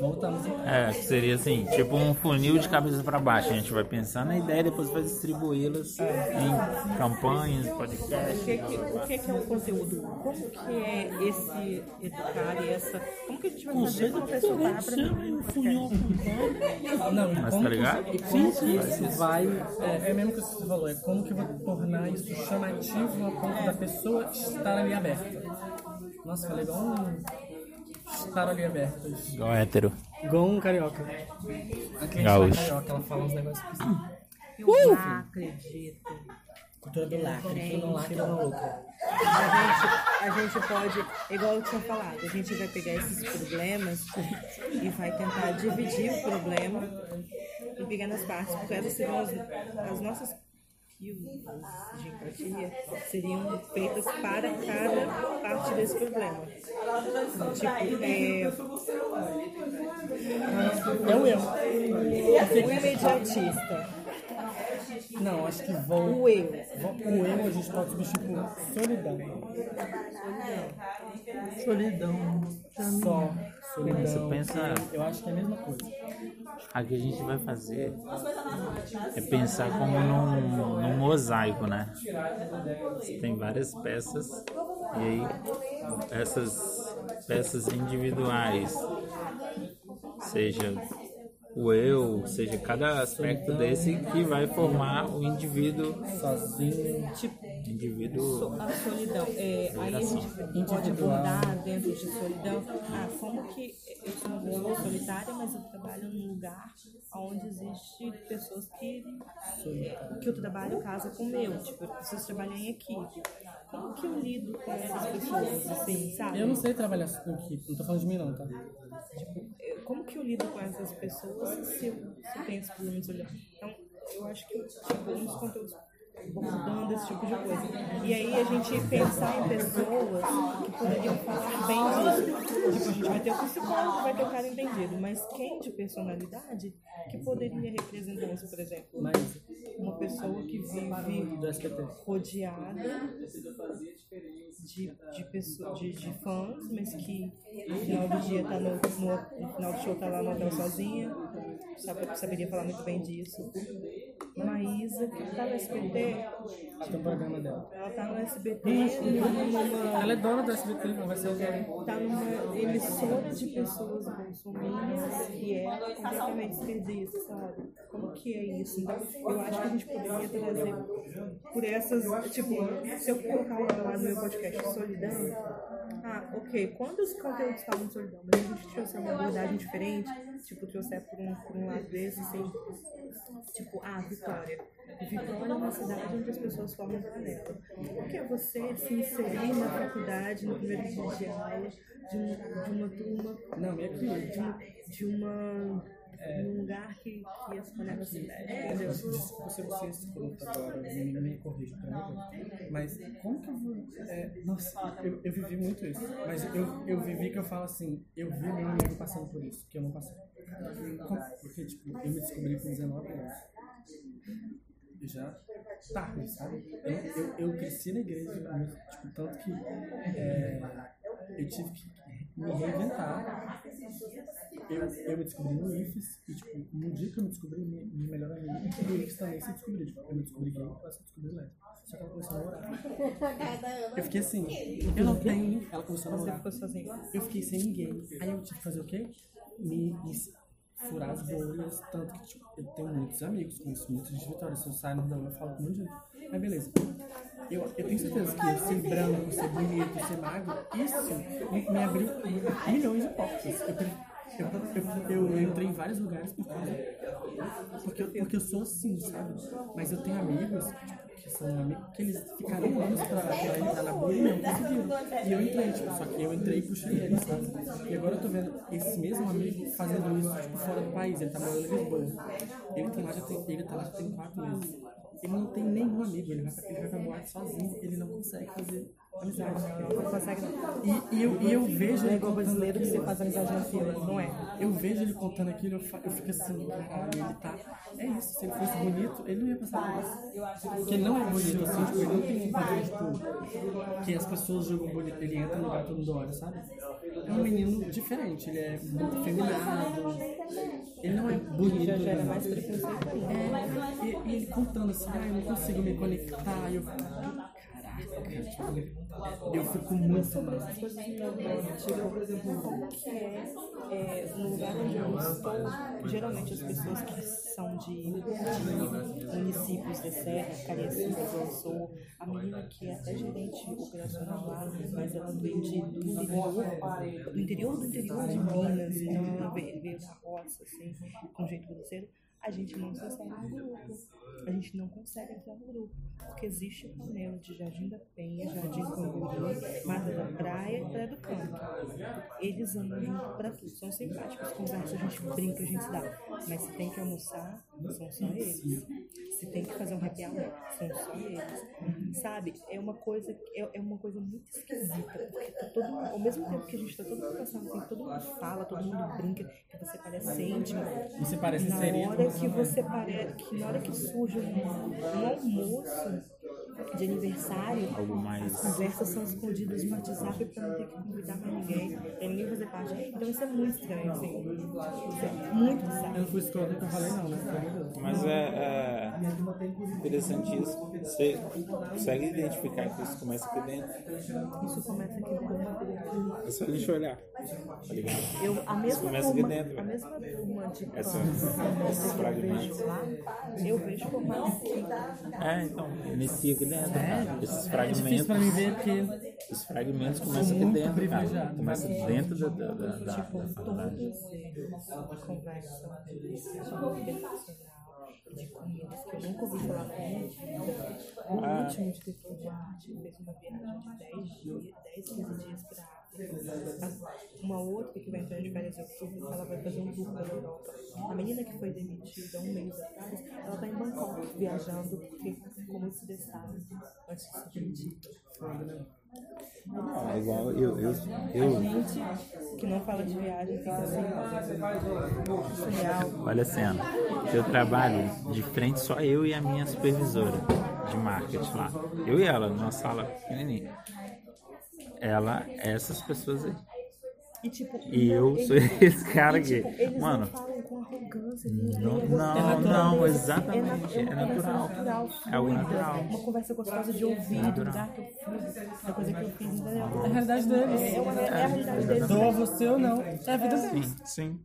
Voltamos. É, seria assim, tipo um funil de cabeça para baixo. A gente vai pensar na ideia, depois vai distribuí-las em campanhas, O podcasts. que, que, o que, que é o conteúdo? Como que é esse educar e essa. Como que a gente vai fazer para a pessoa funil ao contrário. Não, Mas como tá que- ligado? E como que isso vai. É, é mesmo que você falou, é como que eu vou tornar isso chamativo a ponto da pessoa estar ali aberta. Nossa, falei igual um. Estar ali aberta. Igual hétero. Igual um carioca. A cliente Gaúcho. da carioca, ela fala uns negócios assim. Eu não acredito. Cultura do lacre. Quem não lacra não lucra. A gente, a gente pode, igual eu tinha falado, a gente vai pegar esses problemas e vai tentar dividir o problema em pequenas partes, porque essas seriam as, as nossas pílulas de empatia seriam feitas para cada parte desse problema. Tipo, é, É o eu. o imediatista, Não, acho que vou. o eu. O eu a gente pode substituir por solidão. Solidão. Só solidão. Você pensa- Eu acho que é a mesma coisa. O que a gente vai fazer é pensar como num, num mosaico, né? Você tem várias peças e aí essas peças individuais, seja o eu, seja cada aspecto desse que vai formar o indivíduo, Sozinho. indivíduo A solidão. É, aí a gente pode abordar dentro de solidão. Ah, como que eu sou uma pessoa solitária, mas eu trabalho num lugar onde existe pessoas que, que eu trabalho casa com o meu. Tipo, eu preciso trabalhar em equipe. Como que eu lido com essas pessoas, assim, sabe? Eu não sei trabalhar com equipe, não tô falando de mim não, tá? Eu- Como que eu lido com essas pessoas se eu, se eu tenho esse problema de solidão? Então, eu acho que tipo, dos conteúdos abordando esse tipo de coisa. E aí a gente pensar em pessoas que poderiam falar bem disso. Tipo, a gente vai ter o psicólogo, vai ter o cara entendido, mas quem de personalidade que poderia representar isso, por exemplo? Mas Uma pessoa que vive rodeada de, de, pessoas, de, de fãs, mas que no final do dia tá no, no, no final do show tá lá no hotel sozinha, sabe, saberia falar muito bem disso. Maísa, que tá no SBT, Tem o programa dela. ela tá no SBT numa, Ela é dona do SBT, não vai ser usada. tá numa emissora de pessoas bolsominions e é completamente esquerdista, sabe? Como que é isso? Então, eu acho que a gente poderia trazer por essas, tipo, se eu colocar lá no meu podcast Solidão, Ah, ok. Quando os conteúdos falam de solidão, mas a gente trouxe uma abordagem diferente, tipo, trouxer por um, por um lado desse, assim, tipo, ah, Vitória. Vitória é uma cidade onde as pessoas formam panela. O que é você se inserir na faculdade, no primeiro dia de aula, de, um, de uma turma, Não, minha de uma, de uma num lugar que, que as panelas se mexem, se você pergunta agora, me, me corrija pra mim. Mas como que eu vou. é, nossa, eu, eu vivi muito isso. Mas eu, eu vivi que eu falo assim, eu vi meu amigo passando por isso, que eu não passei. Porque, tipo, eu me descobri com 19 anos. Já tarde, sabe? Eu, eu, eu cresci na igreja, tipo, tanto que é, eu tive que me reinventar. Eu, eu me descobri no IFES e, tipo, no dia que eu me descobri, minha, melhor amiga no IFES também se descobriu. Tipo, eu me descobri gay, ela se descobriu lésbica. Só que ela começou a namorar. Eu fiquei assim, eu não tenho. Ela começou a namorar. sozinho. Eu fiquei sem ninguém. Aí eu tive que fazer o quê? Me, me furar as bolhas. Tanto que tipo, eu tenho muitos amigos, conheço muitos de Vitória. Se eu saio no rua, eu falo com muita gente. Mas beleza. Eu, eu tenho certeza que ser branco, ser bonito, ser magro, isso me, me abriu milhões de portas. Eu, eu, eu, eu, entrei em vários lugares por causa. Porque eu, porque eu sou assim, sabe? Mas eu tenho amigos tipo, que são amigos que eles ficaram anos pra, pra entrar na bolha e não conseguiram. E eu entrei, tipo, só que eu entrei e puxei eles, sabe? E agora eu tô vendo esse mesmo amigo fazendo isso, tipo, fora do país. Ele tá morando em Lisboa. Ele, tem lá, já tem, ele tá lá já tem quatro meses. Ele não tem nenhum amigo, ele vai, ele vai pra boate sozinho, ele não consegue fazer amizade. Não consegue E, e, eu, e eu vejo Não é ele igual brasileiro que você faz amizade na fila, não é? Eu vejo ele contando aquilo, eu, fa- eu fico assim, caralho, ele tá. É isso, se ele fosse bonito, ele não ia passar por isso. Porque ele não é bonito assim, tipo, ele não tem um padrão, tipo, que as pessoas julgam bonito, ele entra no lugar todo mundo olha, sabe? É um menino diferente, ele é muito feminado, ele não é bonito. Já né? mais preconceito. É, e, e ele contando assim, ah, eu não consigo me conectar, eu eu fico muito lembram, tipo, como que é, é, no lugar onde eu estou, geralmente as pessoas que são de, de municípios da Serra, Cariacica, eu sou a menina que é até gerente operacional lá, mas ela vem de, do interior, do interior do interior de Minas, então ela veio, veio da roça, assim, com jeito grosseiro. A gente não se insere no grupo. A gente não consegue entrar no grupo. Porque existe o panel de Jardim da Penha, Jardim Camburi, Mata da Praia e Praia do Canto. Eles andam pra tudo. São simpáticos, conversam, a gente brinca, a gente dá. Mas se tem que almoçar, são só eles. Se tem que fazer um happy hour, são só eles. Sabe? É uma coisa, é, é uma coisa muito esquisita. Porque tá todo mundo, ao mesmo tempo que a gente tá todo mundo passando assim, todo mundo fala, todo mundo brinca, que você parece íntimo. Você parece inserido. hora que você parece, que na hora que surge um, um almoço de aniversário, Algo as mais. conversas são escondidas no WhatsApp pra não ter que convidar mais ninguém, pra ninguém fazer parte. Então isso é muito estranho, assim. Isso é muito Eu bizarro. não fui escroto que eu falei, não, né? Mas é, é interessante isso. Você consegue identificar que isso começa aqui dentro. Isso começa aqui dentro. É só a gente olhar. Tá ligado? Eu, a mesma começa aqui turma, dentro, a mesma turma de Essa- esses eu fragmentos. vejo lá, eu vejo formado aqui. É, então, inicia aqui dentro. cara. Esses É difícil pra mim ver fragmentos. porque Esses fragmentos começam aqui dentro, cara. privilegiado. Começa dentro da, da, da, da, Tipo, da faculdade. e de comidas que eu nunca ouvi falar vida. O Ah. último diretor de arte fez uma viagem de 10 dias, 10, 15 dias. Uma outra que vai entrar de férias em outubro, ela vai fazer um tour pela Europa. A menina que foi demitida um mês atrás, ela está em Bangkok viajando porque ficou muito estressada antes de ser demitida. Não, é igual eu, eu, A eu, gente que não fala de viagem fica assim, surreal. olha a cena. Eu trabalho de frente só eu e a minha supervisora de marketing lá. Eu e ela, numa sala pequenininha. Ela, essas pessoas aí. E, tipo, E eu eles- sou esse cara e, aqui. tipo, eles Mano, não falam com arrogância. não, É não, natural. não, É exatamente. na- É uma conversa natural. É algo natural. Uma conversa gostosa de ouvir, do lugar que eu da coisa que eu fiz, entendeu? é a realidade deles. É, é a realidade deles. Doa você ou não. É a vida deles. Sim, sim.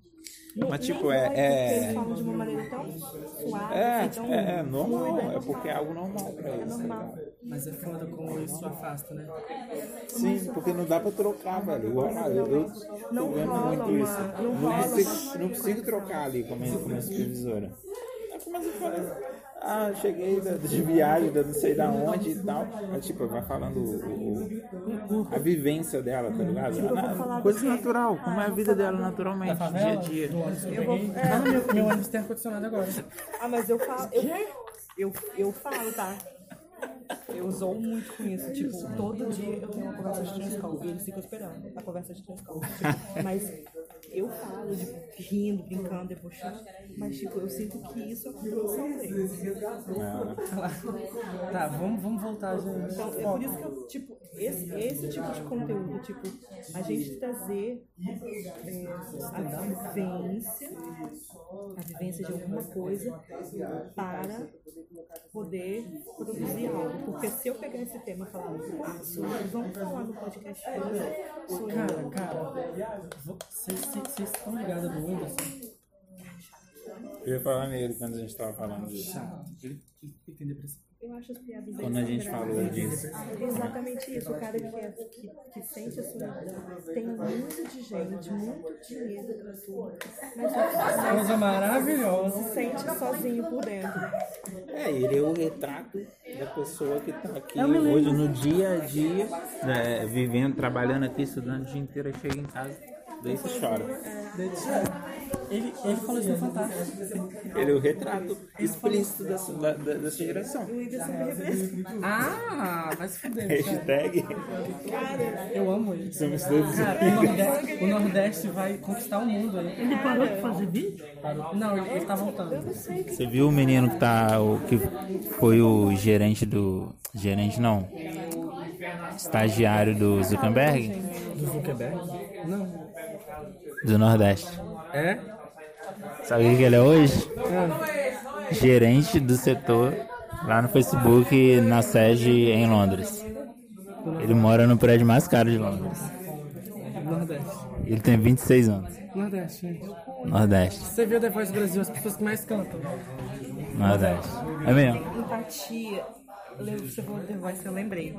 Não- Mas, tipo, é- é- de uma maneira tão suave, É, tão é, é normal, fluida. é porque é algo normal pra É eles. tá normal. ligado? Mas é foda como isso afasta, né? Sim, porque não dá pra trocar, velho. Eu, eu, eu tô Não vendo rola muito uma- isso. não Não, rola consigo, não consigo trocar ali com a minha, com a minha supervisora. Aí começa a falar, ah, cheguei de viagem, da não sei da onde e tal. Aí, tipo, vai falando o- o- a vivência dela, tá ligado? Na- falar coisa natural, como é a vida dela naturalmente, dia a dia. eu vou- é. Ah, meu, meu ônibus tem ar-condicionado agora. Ah, mas eu falo. Eu, eu, eu falo, tá? Eu zoo muito com isso. Tipo, todo dia eu tenho uma conversa de transcall e eles ficam esperando a conversa de transcall. Tipo, mas eu falo, de, rindo, brincando, debochando. Mas, tipo, eu sinto que isso é uma função deles. Tá, vamos, vamos voltar, gente. Então, é por isso que eu, tipo, esse, esse tipo de conteúdo, tipo, a gente trazer é, a vivência, a vivência de alguma coisa para poder produzir algo. Porque se eu pegar esse tema e falar, "Pô, sobre, vamos falar no podcast Cara, cara, vo- vocês estão ligados no Whindersson? Eu ia falar nele quando a gente tava falando disso. Chato. Ele, ele, ele tem depressão. Eu acho as piadas Quando a gente falou disso. Exatamente isso. O cara que, é, que, que sente a solidão. Tem um mundo de gente, muito dinheiro pra tudo. Mas Coisa maravilhosa. se sente sozinho por dentro. É, ele é o retrato da pessoa que tá aqui hoje no dia a dia, né, vivendo, trabalhando aqui, estudando o dia inteiro, chega em casa, daí você chora. Ele, ele falou isso no Fantástico. Ele é o retrato explícito dessa, da, da- dessa geração. Ah, vai se fuder, cara. Hashtag Eu amo ele. somos todos Cara, o Nordeste, o Nordeste vai conquistar o mundo aí. Ele parou de fazer vídeo? Não, ele, ele tá voltando. Você viu o menino que tá. O, que foi o gerente do. Gerente não. Estagiário do Zuckerberg? Do Zuckerberg? Não. Do Nordeste. É? Sabe o que ele é hoje? Ah, Gerente do setor lá no Facebook na sede em Londres. Ele mora no prédio mais caro de Londres. Nordeste. Ele tem 26 anos. Nordeste, gente. Nordeste. Você viu The Voice Brasil, as pessoas que mais cantam. Nordeste. É mesmo? Empatia. Que você falou do The Voice, eu lembrei.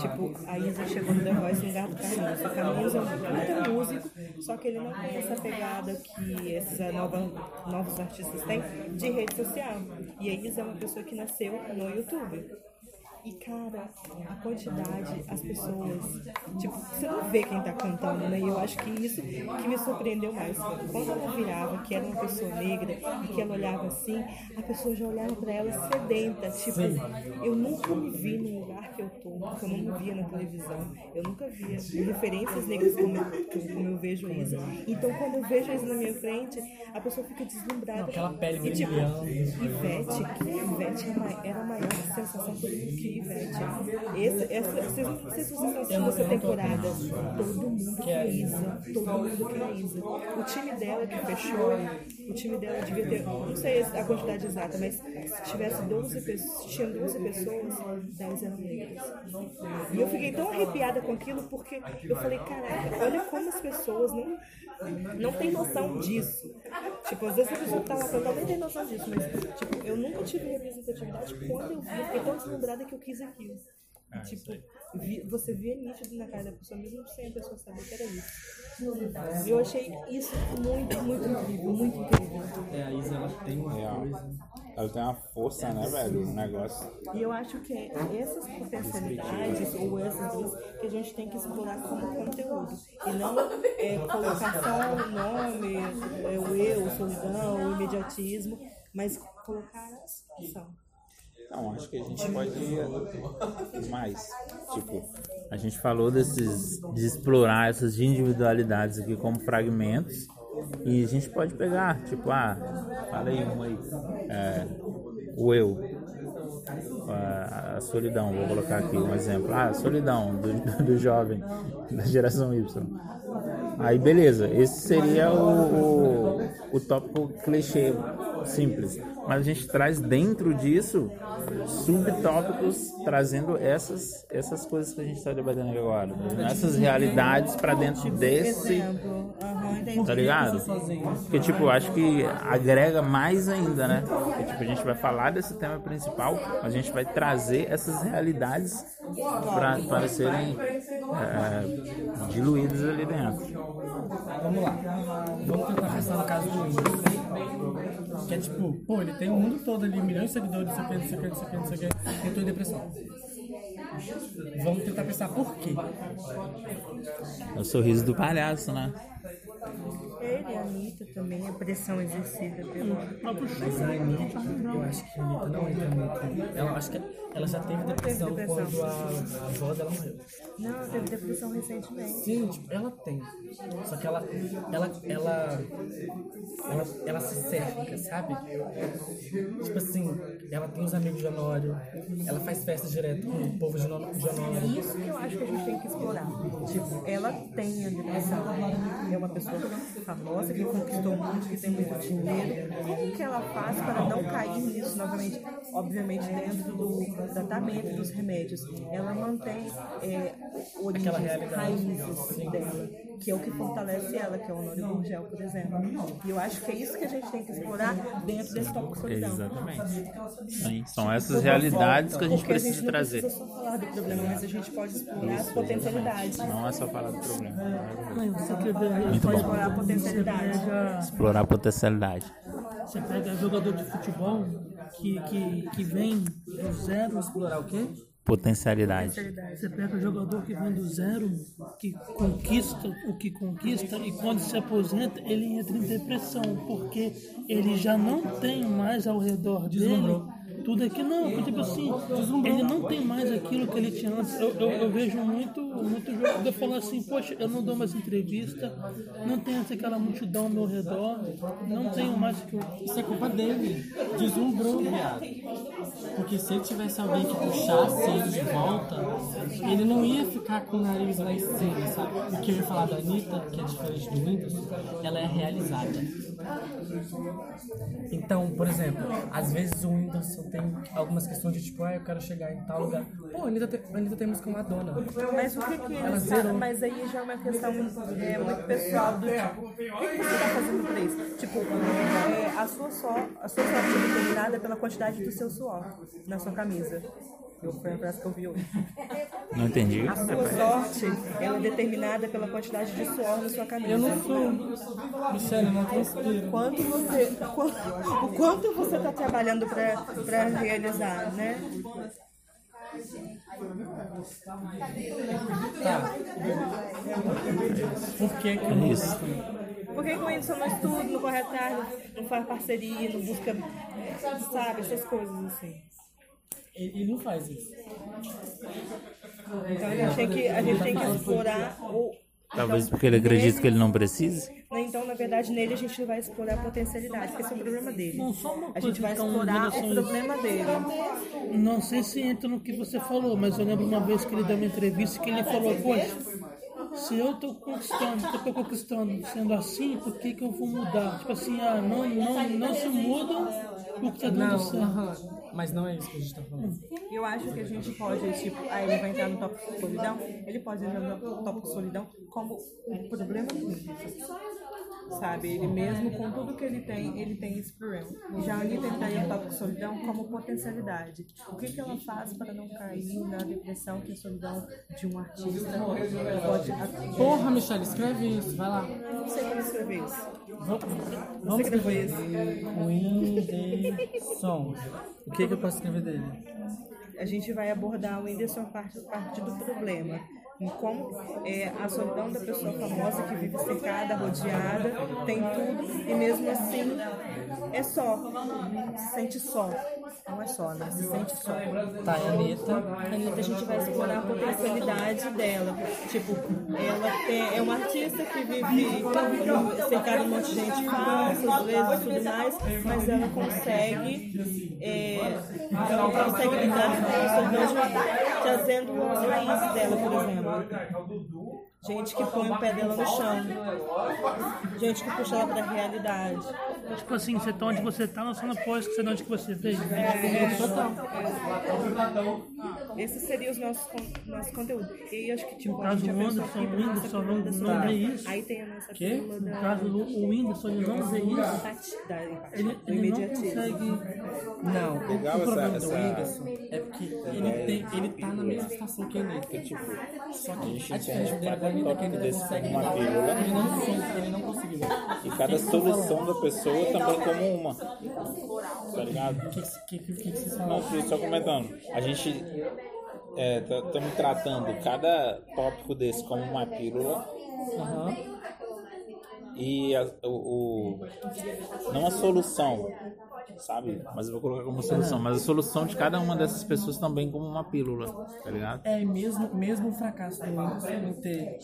Tipo, a Isa chegou no The Voice no lugar do Carlinhos. O Carlinhos é um puta músico, só que ele não tem essa pegada que esses eh, nova, novos artistas têm de rede social. E a Isa é uma pessoa que nasceu no YouTube. E, cara, a quantidade, as pessoas. Tipo, você não vê quem tá cantando, né? E eu acho que isso que me surpreendeu mais. Quando ela virava que era uma pessoa negra e que ela olhava assim, a pessoa já olhava pra ela sedenta. Tipo, eu nunca me vi num lugar que eu tô, porque eu não me via na televisão. Eu nunca via referências negras como eu, como eu vejo Isa. Então, quando eu vejo Isa na minha frente, a pessoa fica deslumbrada. Aquela pele e, tipo. Ivete, Ivete era ma- era a maior sensação que Ivete. Essa, essa, vocês não, sei se vocês assistindo essa temporada. Todo mundo quer Isa. Todo mundo quer Isa. O time dela que fechou, o time dela devia ter, não sei a quantidade exata, mas se tivesse 12 pessoas, se tinha 12 pessoas, 10 eram negras. E eu fiquei tão arrepiada com aquilo porque eu falei, caraca, olha como as pessoas não, não têm noção disso. Tipo, às vezes a pessoa que tá lá cantando nem tem noção disso, mas tipo, eu nunca tive representatividade quando eu vi, eu fiquei tão deslumbrada que eu quis aquilo. E, tipo, vi- você via nítido na cara da pessoa, mesmo sem a pessoa saber que era isso. Eu achei isso muito, muito incrível, muito incrível. É, a Isa, ela tem uma Real. coisa. Ela tem uma força, né, velho? Um negócio. E eu acho que é essas potencialidades ou essas duas que a gente tem que explorar como conteúdo. E não é, colocar só o nome, é, o eu, solidão, o imediatismo, mas colocar a ação. Não, acho que a gente pode ir mais. Tipo, a gente falou desses. de explorar essas individualidades aqui como fragmentos. E a gente pode pegar, tipo, ah, fala aí uma aí. É, o eu. A, a solidão, vou colocar aqui um exemplo. Ah, a solidão do, do jovem, da geração Y. Aí beleza, esse seria o, o- o tópico clichê simples, mas a gente traz dentro disso subtópicos trazendo essas essas coisas que a gente está debatendo aqui agora, essas realidades para dentro desse. Tá ligado? Porque, tipo, acho que agrega mais ainda, né? Porque, tipo, a gente vai falar desse tema principal, a gente vai trazer essas realidades para serem é, diluídas ali dentro. Vamos lá. Vamos tentar pensar no caso do Whindersson. Que é tipo, pô, ele tem o mundo todo ali, milhões de seguidores, não sei o que, não sei o que, não sei o que, não sei o que, entrou em depressão. Vamos tentar pensar por quê. É o sorriso do palhaço, né? Ele e a Anitta também, a pressão exercida pelo. Mas a Anitta, eu acho que a Anitta não entra muito. Ela, acho que ela já teve depressão depressão. quando a, a avó dela morreu. Não, ela teve depressão recentemente. Sim, tipo, ela tem. Só que ela, ela, ela, ela, ela se cerca, sabe? Tipo assim, ela tem os amigos de Honório, ela faz festa direto com o povo de Honório. de Honório. Isso que eu acho que a gente tem que explorar. Tipo, ela tem a depressão. É uma pessoa famosa que conquistou o mundo, que tem muito dinheiro. Como que ela faz para não cair nisso novamente? Obviamente dentro do tratamento dos remédios. Ela mantém é, origens, raízes dela, que é o que fortalece ela, que é o Honório Gurgel, por exemplo. E eu acho que é isso que a gente tem que explorar dentro desse tópico solidão. Exatamente. Sim, são essas realidades que a gente Porque a gente precisa não trazer. precisa só falar do problema, mas a gente pode explorar as potencialidades. Não é só falar do problema. Quer ver, Muito pode bom. Explorar a potencialidade. Explorar a potencialidade. Você pega jogador de futebol que, que, que vem do zero. Explorar o quê? Potencialidade. Você pega jogador que vem do zero, que conquista o que conquista, e quando se aposenta, ele entra em depressão, porque ele já não tem mais ao redor dele tudo aqui. Não, tipo assim, ele não tem mais aquilo que ele tinha antes. Eu, eu, eu vejo muito, muito jogador falando assim: Poxa, eu não dou mais entrevista, não tenho aquela multidão ao meu redor, não tenho mais que. Isso é culpa dele. Deslumbrou, viado. Porque se ele tivesse alguém que puxasse ele de volta, ele não ia ficar com o nariz lá em sabe? O que eu ia falar da Anitta, que é diferente do Windows, ela é realizada. Então, por exemplo, às vezes o Whindersson tem algumas questões de tipo, ah, eu quero chegar em tal lugar. Pô, a Anitta tem, a Anitta tem música Madonna. Mas o que que Ela zerou. Mas aí já é uma questão é, muito pessoal do tipo, o que, que você está fazendo pra isso? Tipo, é, a sua só, a sua sorte é determinada pela quantidade do seu suor na sua camisa. Eu, foi a frase que eu vi hoje. Não entendi. A sua sorte ela é determinada pela quantidade de suor na sua camisa. Eu não sou. Michelle, eu não transpiro. Quanto você, o quanto você está trabalhando para realizar, né? Tá. Por que que eu É isso. Por que que o Whindersson não estuda, não corre atrás, não- não faz parceria, não busca, sabe, essas coisas assim? Ele, não faz isso. Então a gente tem que, a gente tem que explorar o. Talvez porque ele acredita que ele não precisa. Então, na verdade, nele a gente vai explorar a potencialidade, porque esse é o problema dele. Não, só uma A coisa, gente vai então, explorar relação o a problema dele. Não sei se entra no que você falou, mas eu lembro uma vez que ele deu uma entrevista que ele falou, poxa, se eu tô conquistando, se eu tô conquistando sendo assim, por que que eu vou mudar? Tipo assim, ah, não, não, não se muda o que tá dando Não, mas não é isso que a gente tá falando. Eu acho que a gente pode, tipo, aí ele vai entrar no tópico solidão, ele pode entrar no tópico solidão como um problema dele. Sabe, ele mesmo com tudo que ele tem, ele tem esse problema. Já a Anitta entraria no tópico solidão como potencialidade. O que, que ela faz para não cair na depressão que a solidão de um artista pode. Porra, Michelle, escreve isso, vai lá. Não sei como escrever isso. Vamos, escrever isso? Whindersson. O que, que eu posso escrever dele? a gente vai abordar o Whindersson a parte, a partir do problema. Em como é, a solidão da pessoa famosa que vive cercada, rodeada, tem tudo e mesmo assim é só. Se sente só. Não é só, né? Se sente só. Tá, e a Anitta. A Anitta, a gente vai explorar a potencialidade dela. Tipo, ela tem, é uma artista que vive cercada de um monte de gente falsa, às vezes e tudo mais, mas ela consegue, é, ela consegue lidar com a solidão trazendo as raízes dela, por exemplo. Gente que põe o pé dela no chão. gente que puxa ela pra realidade. Tipo assim, você tá onde você tá, não só no pós que você tá onde que você veio. Esse seria os nossos con- nosso conteúdo. E aí acho que tipo, No a caso, gente o Whindersson não, não vê isso. Aí tem a nossa Quê? pílula No da, caso, o Whindersson ele não vê isso. da Ele, do ele não consegue. Não, o, Legal o essa- problema do essa- Whindersson é porque ele, tem, ele tá na mesma situação que ele. Tipo, Só a que gente a diferença entende dele cada ainda é que ele consegue- ele não conseguiu. e cada solução da pessoa também como uma. Tá ligado? O que, que, que, que Não, só comentando. A gente estamos tratando cada tópico desse como uma pílula Aham. e a, o, o- não a solução, sabe? Mas eu vou colocar como solução, mas a solução de cada uma dessas pessoas também como uma pílula, tá ligado? É, e mesmo, mesmo o fracasso do Whindersson não ter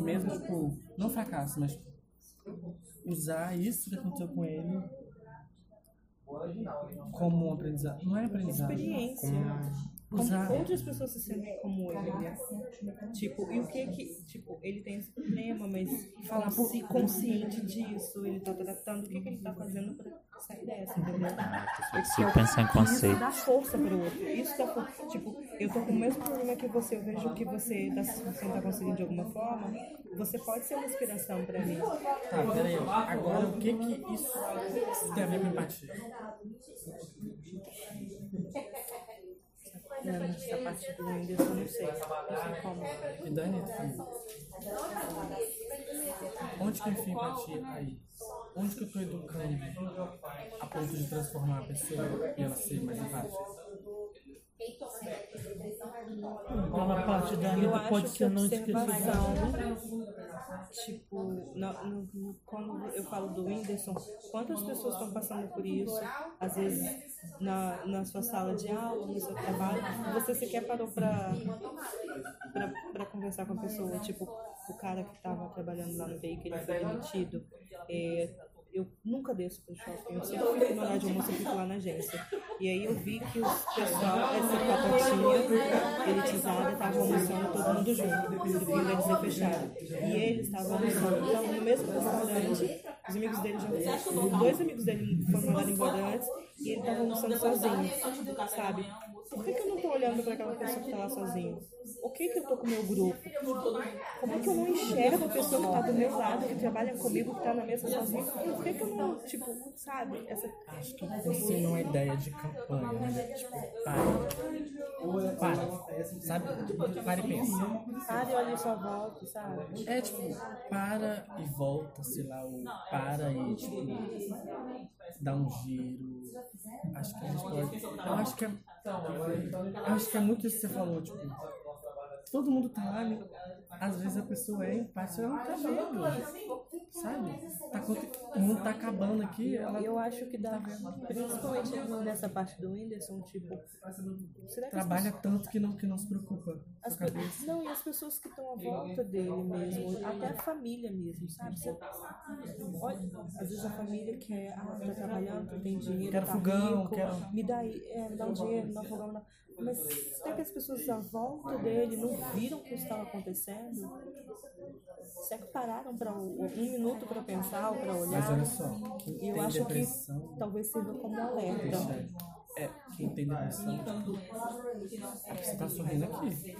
mesmo, tipo, não fracasso, mas usar isso que aconteceu com ele como um aprendizado. Não é aprendizado. experiência. Como Usar. outras pessoas se sentem como ele, né? Tipo, e o que que, tipo, ele tem esse problema, mas falar por si consciente disso, ele tá tratando, o que que ele tá fazendo pra sair dessa, entendeu? Se pensar em Isso conceito. dá força pro outro. Isso dá força. Tipo, eu tô com o mesmo problema que você, eu vejo que você tá, você tá conseguindo de alguma forma, você pode ser uma inspiração pra mim. Tá, peraí. Agora, o que que isso tem a ver com empatia? Não, essa parte do Whindersson, eu não sei. Não sei como. E Dani, onde que enfia empatia aí? Onde que eu tô educando a ponto de transformar a pessoa e ela ser mais empática? Uma parte da Eu acho pode ser não esquecer. observação, tipo, no- no- quando eu falo do Whindersson, quantas pessoas estão passando por isso, às vezes na, na sua sala de aula, no seu trabalho, você sequer parou pra, pra conversar com a pessoa, tipo, o cara que estava trabalhando lá no TI, que ele foi demitido, é, eu nunca desço pro shopping, eu sempre fico no horário de almoço, eu fico lá na agência. E aí eu vi que o pessoal, essa patatinha elitizada, estava almoçando todo mundo junto, e o deles é fechado. E eles estavam almoçando, estavam no mesmo restaurante, os amigos dele já dois amigos dele foram mandados embora antes, e ele estava almoçando sozinho, sabe? Por que, que eu não tô olhando para aquela pessoa que tá lá sozinho? O que que eu tô com o meu grupo? Como é que eu não enxergo a pessoa que tá do meu lado, que trabalha comigo, que tá na mesa sozinha? Por que que eu não, tipo, sabe? Essa... Acho que você não é ideia de campanha, né? Tipo, para. Para. Sabe? Para e pensa. Pare, olha e só volta, sabe? É tipo, para e volta, sei lá, o para e tipo, dá um giro. Acho que a gente pode. Eu acho que é. Acho que é muito isso que você falou, tipo. Todo mundo tá lá, né? às vezes a pessoa é empática, ela não tá vendo. Sabe? Tá, o mundo tá acabando aqui, ela Eu acho que dá, principalmente nessa parte do Whindersson, tipo, será que trabalha tanto que não, que não se preocupa com a As pe-. Não, e as pessoas que estão à volta dele mesmo, até a família mesmo, sabe? Você- Olha, às vezes a família quer, ah, tá trabalhando, tem dinheiro, Quero tá fogão, rico, quero- me dá, é, me dá um dinheiro, me dá um fogão, dá... Mas será que as pessoas à volta dele não viram o que estava acontecendo? Será que pararam para um, um minuto para pensar ou para Mas olhar? olha só, quem E tem eu acho que talvez sirva como alerta. É, quem tem depressão, é que você tá sorrindo aqui.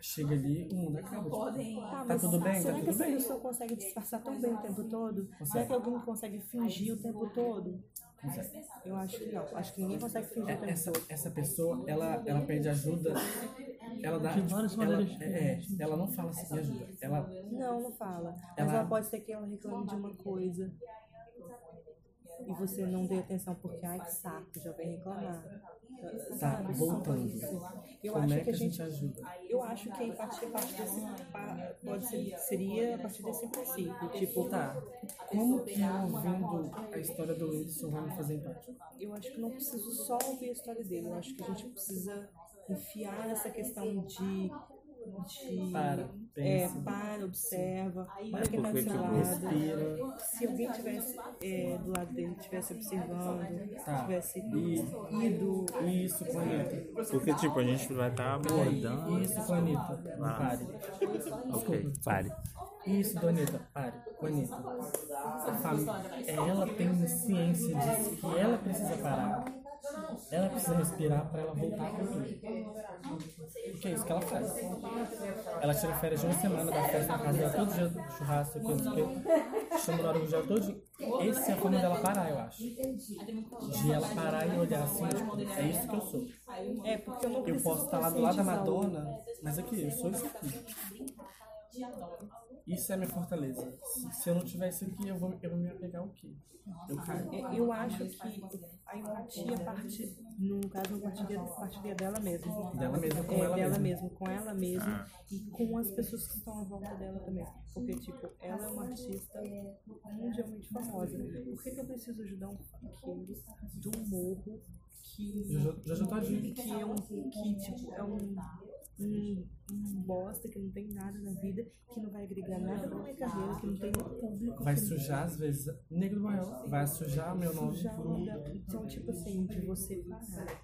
Chega ali, o mundo acaba. Tipo, Tá, tá mas tudo bem? será Tá que essa bem? pessoa consegue disfarçar tão bem o tempo todo? Será que alguém consegue fingir o tempo todo? Eu acho que não. Acho que ninguém consegue fingir É, essa, essa pessoa, ela, ela pede ajuda, ela dá, tipo, ela, é, é, ela não fala assim, me ajuda. Ela, Não, não fala. Mas Ela- ela pode ser que ela reclame de uma coisa e você não dê atenção porque, ai, que saco, já vem reclamar. Tá, voltando. Eu Como acho é que a gente gente ajuda? Eu acho que a empatia parte desse, pode ser, seria a partir desse princípio. Tipo, Tá, como que eu ouvindo a história do Whindersson vai me fazer empático? eu acho que não preciso só ouvir a história dele. Eu acho que a gente precisa enfiar essa questão de. Para, é, pensa. para, observa, olha quem tá do seu lado. Respira. Se alguém tivesse é, do lado dele, estivesse observando, Tá. tivesse E- ido. Isso com a Anitta. Porque, tipo, a gente vai estar abordando. Isso com a Anitta. Ah. Pare. Ok, pare. Isso, Donita, pare, Bonita. A família, ela tem ciência disso, que ela precisa parar. Ela precisa respirar para ela voltar com tudo. Porque é isso que ela faz. Ela tira férias de uma semana da festa na casa dela, todo dia churrasco, coisa que chama no todo dia. Esse é a forma dela parar, eu acho. De ela parar e olhar assim, tipo, é isso que eu sou. É, porque eu não Eu posso estar lá do lado da o- Madonna, mas aqui, eu sou isso aqui. Isso é minha fortaleza. Se, se eu não tiver isso aqui, eu vou, eu vou me apegar ao quê? Eu caio. Eu acho que a empatia parte, no caso, a partilha, partilha dela mesma. Dela mesma, com é, ela dela mesma. mesma, com ela mesma e com as pessoas que estão à volta dela também. Porque, tipo, ela é uma artista mundialmente famosa. Por que, que eu preciso ajudar um funkeiro de um morro que, Jojo- Jojo Todinho. que é um que, tipo, é um, um, um bosta que não tem nada na vida, que não vai agregar nada na minha carreira, que não tem público. Vai sujar, às vezes, Negro Maior, vai sujar meu nome. sujar. Então, tipo assim, de você parar.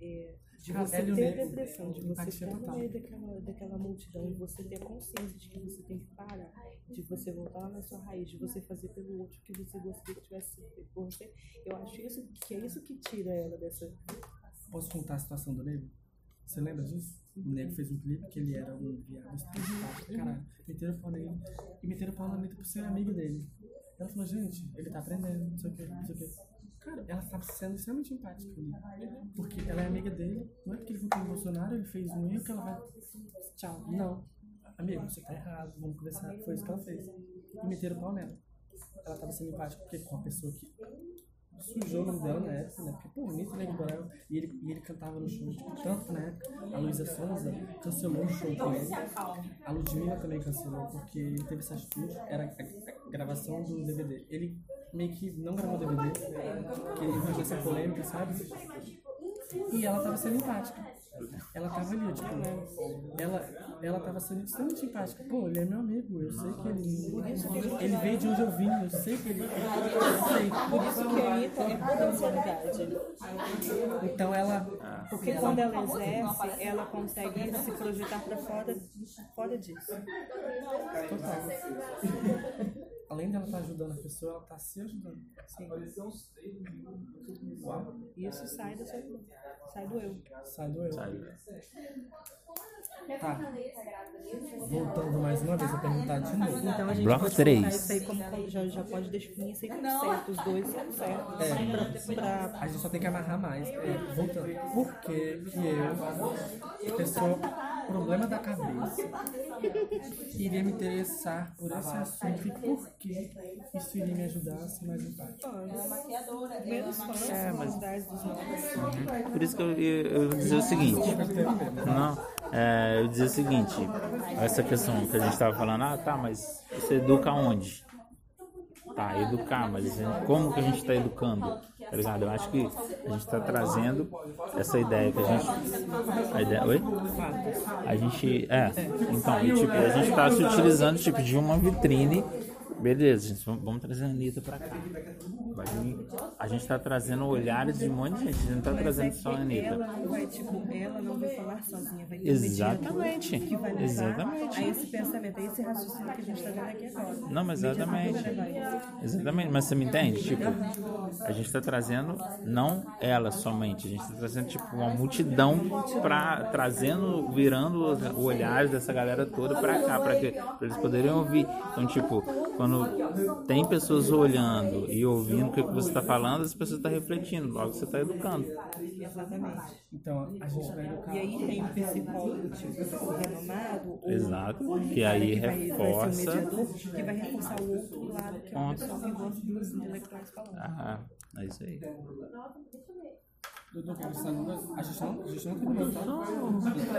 é, de você Hélio ter Negro, depressão, de você estar no meio daquela, daquela multidão e você ter consciência de que você tem que parar, de você voltar lá na sua raiz, de você fazer pelo outro que você gostaria que tivesse sido feito por você. Eu acho isso, que é isso que tira ela dessa. Posso contar a situação do Negro? Você lembra disso? O Negro fez um clipe que ele era um viado estereotipado pra caralho. Meteram o pau nele. E meteram o pau na Anitta por ser amiga dele. Ela falou, gente, ele tá aprendendo, não sei o que, não sei o que. Cara, ela tava sendo extremamente empática ali. Porque ela é amiga dele. Não é porque ele votou no Bolsonaro, ele fez um erro que ela vai. Tchau. Não. Amigo, você tá errado, vamos conversar. Foi isso que ela fez. E meteram o pau nela. Ela tava sendo empática porque com a pessoa que sujou o nome dela na época, né? Porque, pô, Anitta Negro Borel, e ele, e ele cantava no show, tipo, tanto época a Luísa Sonza cancelou um show com ele. A Ludmilla também cancelou, porque ele teve essa atitude, era a, gravação do DVD. Ele meio que não gravou o DVD, que ele fez essa polêmica, sabe? E ela tava sendo empática. Ela tava ali, tipo, ela, ela tava sendo extremamente empática. Pô, ele é meu amigo, eu sei que ele. Ele veio de onde eu vim, eu sei que ele. Eu sei. Por isso que a Anitta é potencialidade. Então ela. Porque quando ela exerce, ela consegue se projetar para fora, fora disso. Total. Além dela estar ajudando a pessoa, ela tá se ajudando. Uau. Isso sai do seu, sai do eu. Sai do eu. Sabe? Tá. Voltando mais uma vez a perguntar de novo. Então a gente Bloco pode três. colocar isso aí como, como já, já pode definir isso aí como certo, os dois são certos. É. Pra, pra- A gente só tem que amarrar mais. É, voltando. Por que que eu, pessoa, problema da cabeça, iria me interessar por esse assunto e por que isso iria me ajudar a ser mais empático? menos fãs, É, mas- mas... dos novos. Por isso que eu, eu, eu ia dizer o seguinte. Não, é, eu ia dizer o seguinte. Essa questão que a gente estava falando, ah, tá, mas você educa onde? Tá, educar, mas como que a gente está educando? Tá ligado? Eu acho que a gente está trazendo essa ideia que a gente. A ideia, oi? A gente. É, então, tipo, a gente está se utilizando tipo, de uma vitrine. Beleza, gente, vamos, trazer a Anitta pra cá. A gente tá trazendo olhares de um monte de gente, a gente não tá Mas é trazendo que só a Anitta. ela não vai, tipo, ela não vai falar sozinha, vai ter Exatamente, que vai levar exatamente. a esse pensamento, a esse raciocínio que a gente tá vendo aqui agora. Não, mas exatamente. Exatamente, mas você me entende? Tipo, a gente tá trazendo não ela somente, a gente tá trazendo tipo uma multidão pra trazendo, virando os- o olhar dessa galera toda pra cá, pra, que, pra eles poderem ouvir. Então, tipo, quando tem pessoas olhando e ouvindo o que você tá falando, as pessoas estão refletindo, logo você tá educando. Exatamente. Então, a gente vai educar. E aí tem um psicólogo, tipo, renomado, ou Exato, que aí que reforça. Vai ser mediador, que vai reforçar o outro lado, que é o pessoal que gosta dos intelectuais falando. Ah, é isso aí. Uma coisa. A gente não, a gente não terminou, tá?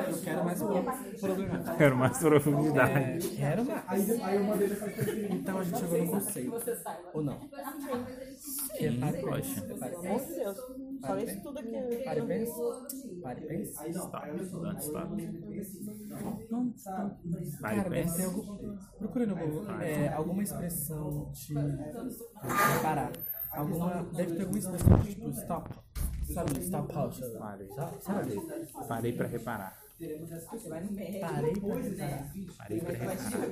Eu quero mais problemático. Quero mais profundidade. É, quero mais. Então a gente chegou no conceito. Ou não? Que é Poxa. Pelo amor de. Deus, falei isso tudo aqui. Pare e pense. Pare e pense. Stop, don't stop. Cara, deve ter pensa. algum. Procure no Google. É, alguma expressão de. Parar. Alguma. Deve ter alguma expressão de tipo stop. Sabe? Stop pause. Parei. Sabe? Parei pra reparar. Parei pra reparar. Parei pra reparar.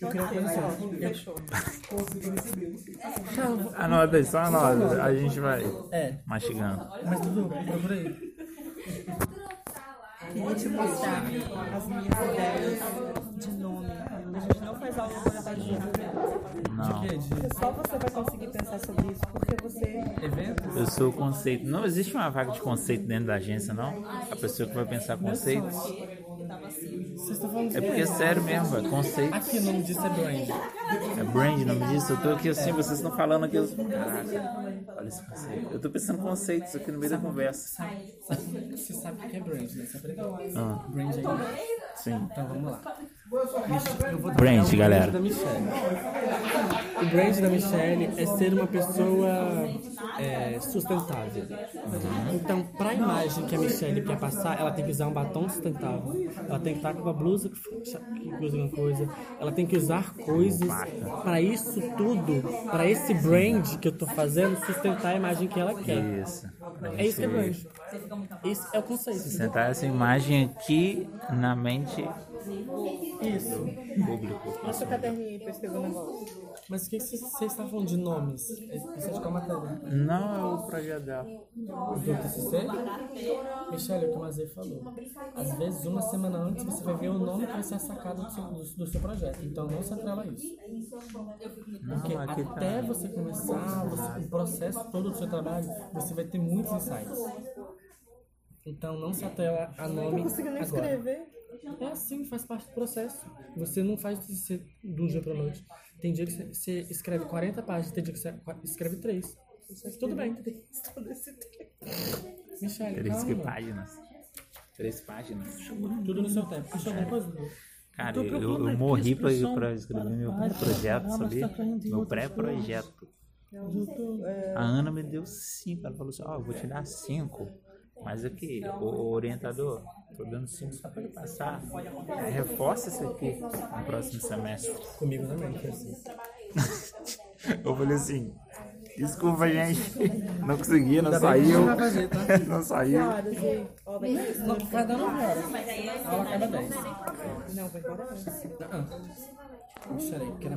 Eu queria conhecer. Fechou. Anota aí, só anota. A gente vai É, mastigando. mas Dudu, procura aí. Queria te mostrar as minhas ideias. A gente não faz aula corporativa. Não. Que é de Só você vai conseguir pensar sobre isso, porque você eventos? Eu sou o conceito. Não existe uma vaga de conceito dentro da agência, não? A pessoa que vai pensar conceitos. Vocês estão falando de É porque é sério mesmo, é conceito. Aqui o nome disso é brand. É brand, o nome disso. Eu tô aqui assim, vocês estão falando aqui. Eu... Caraca, olha esse conceito. Eu tô pensando conceitos aqui no meio da conversa. Você sabe o que é brand, né? Você aprendeu. Ah, Brand aí. sim. Então vamos lá. Eu vou Brand, galera. O brand da Michelle é ser uma pessoa é, sustentável. Então, para a imagem que a Michelle quer passar, ela tem que usar um batom sustentável. Ela tem que estar com uma blusa que usa alguma coisa. Ela tem que usar coisas para isso tudo, para esse brand que eu tô fazendo, sustentar a imagem que ela quer. Isso. É isso que é brand. Esse é o conceito. sentar essa imagem aqui na mente Isso. público. Mostra o caderninho escrever um negócio. Mas o que vocês estavam falando de nomes? Isso é de qual matéria? Não é o projeto dela. Do TCC? Michelle, é o que o Mazei falou. Às vezes, uma semana antes, você vai ver o nome que vai ser a sacada do seu, do, do seu projeto. Então, não se atrela a isso. Porque Não, até tá. você começar você- o processo todo do seu trabalho, você vai ter muitos insights. Então, não se atrela a nome Conseguindo agora. escrever. É assim, faz parte do processo. Você não faz TCC do dia pra noite. Tem dia que você- escreve 40 páginas, tem dia que você escreve 3. Tudo bem. Todo esse tempo. Michelle, Três calma. páginas. Três páginas. Tudo no seu tempo. Achou alguma coisa? Cara, eu, eu aqui morri pra, pra escrever meu projeto, sabia? tá Meu pré-projeto. A Ana me deu cinco. Ela falou assim: Ó, eu vou te dar cinco. Mas aqui, o, o orientador, tô dando cinco só pra ele passar. Reforça isso aqui no próximo semestre. Comigo também, foi assim. Eu falei assim: Desculpa, gente. Não consegui, não que saiu. tá? Não saiu. Não, vai dar 9 horas. A aula acaba 10. Não, vai embora ah. Michelle, que era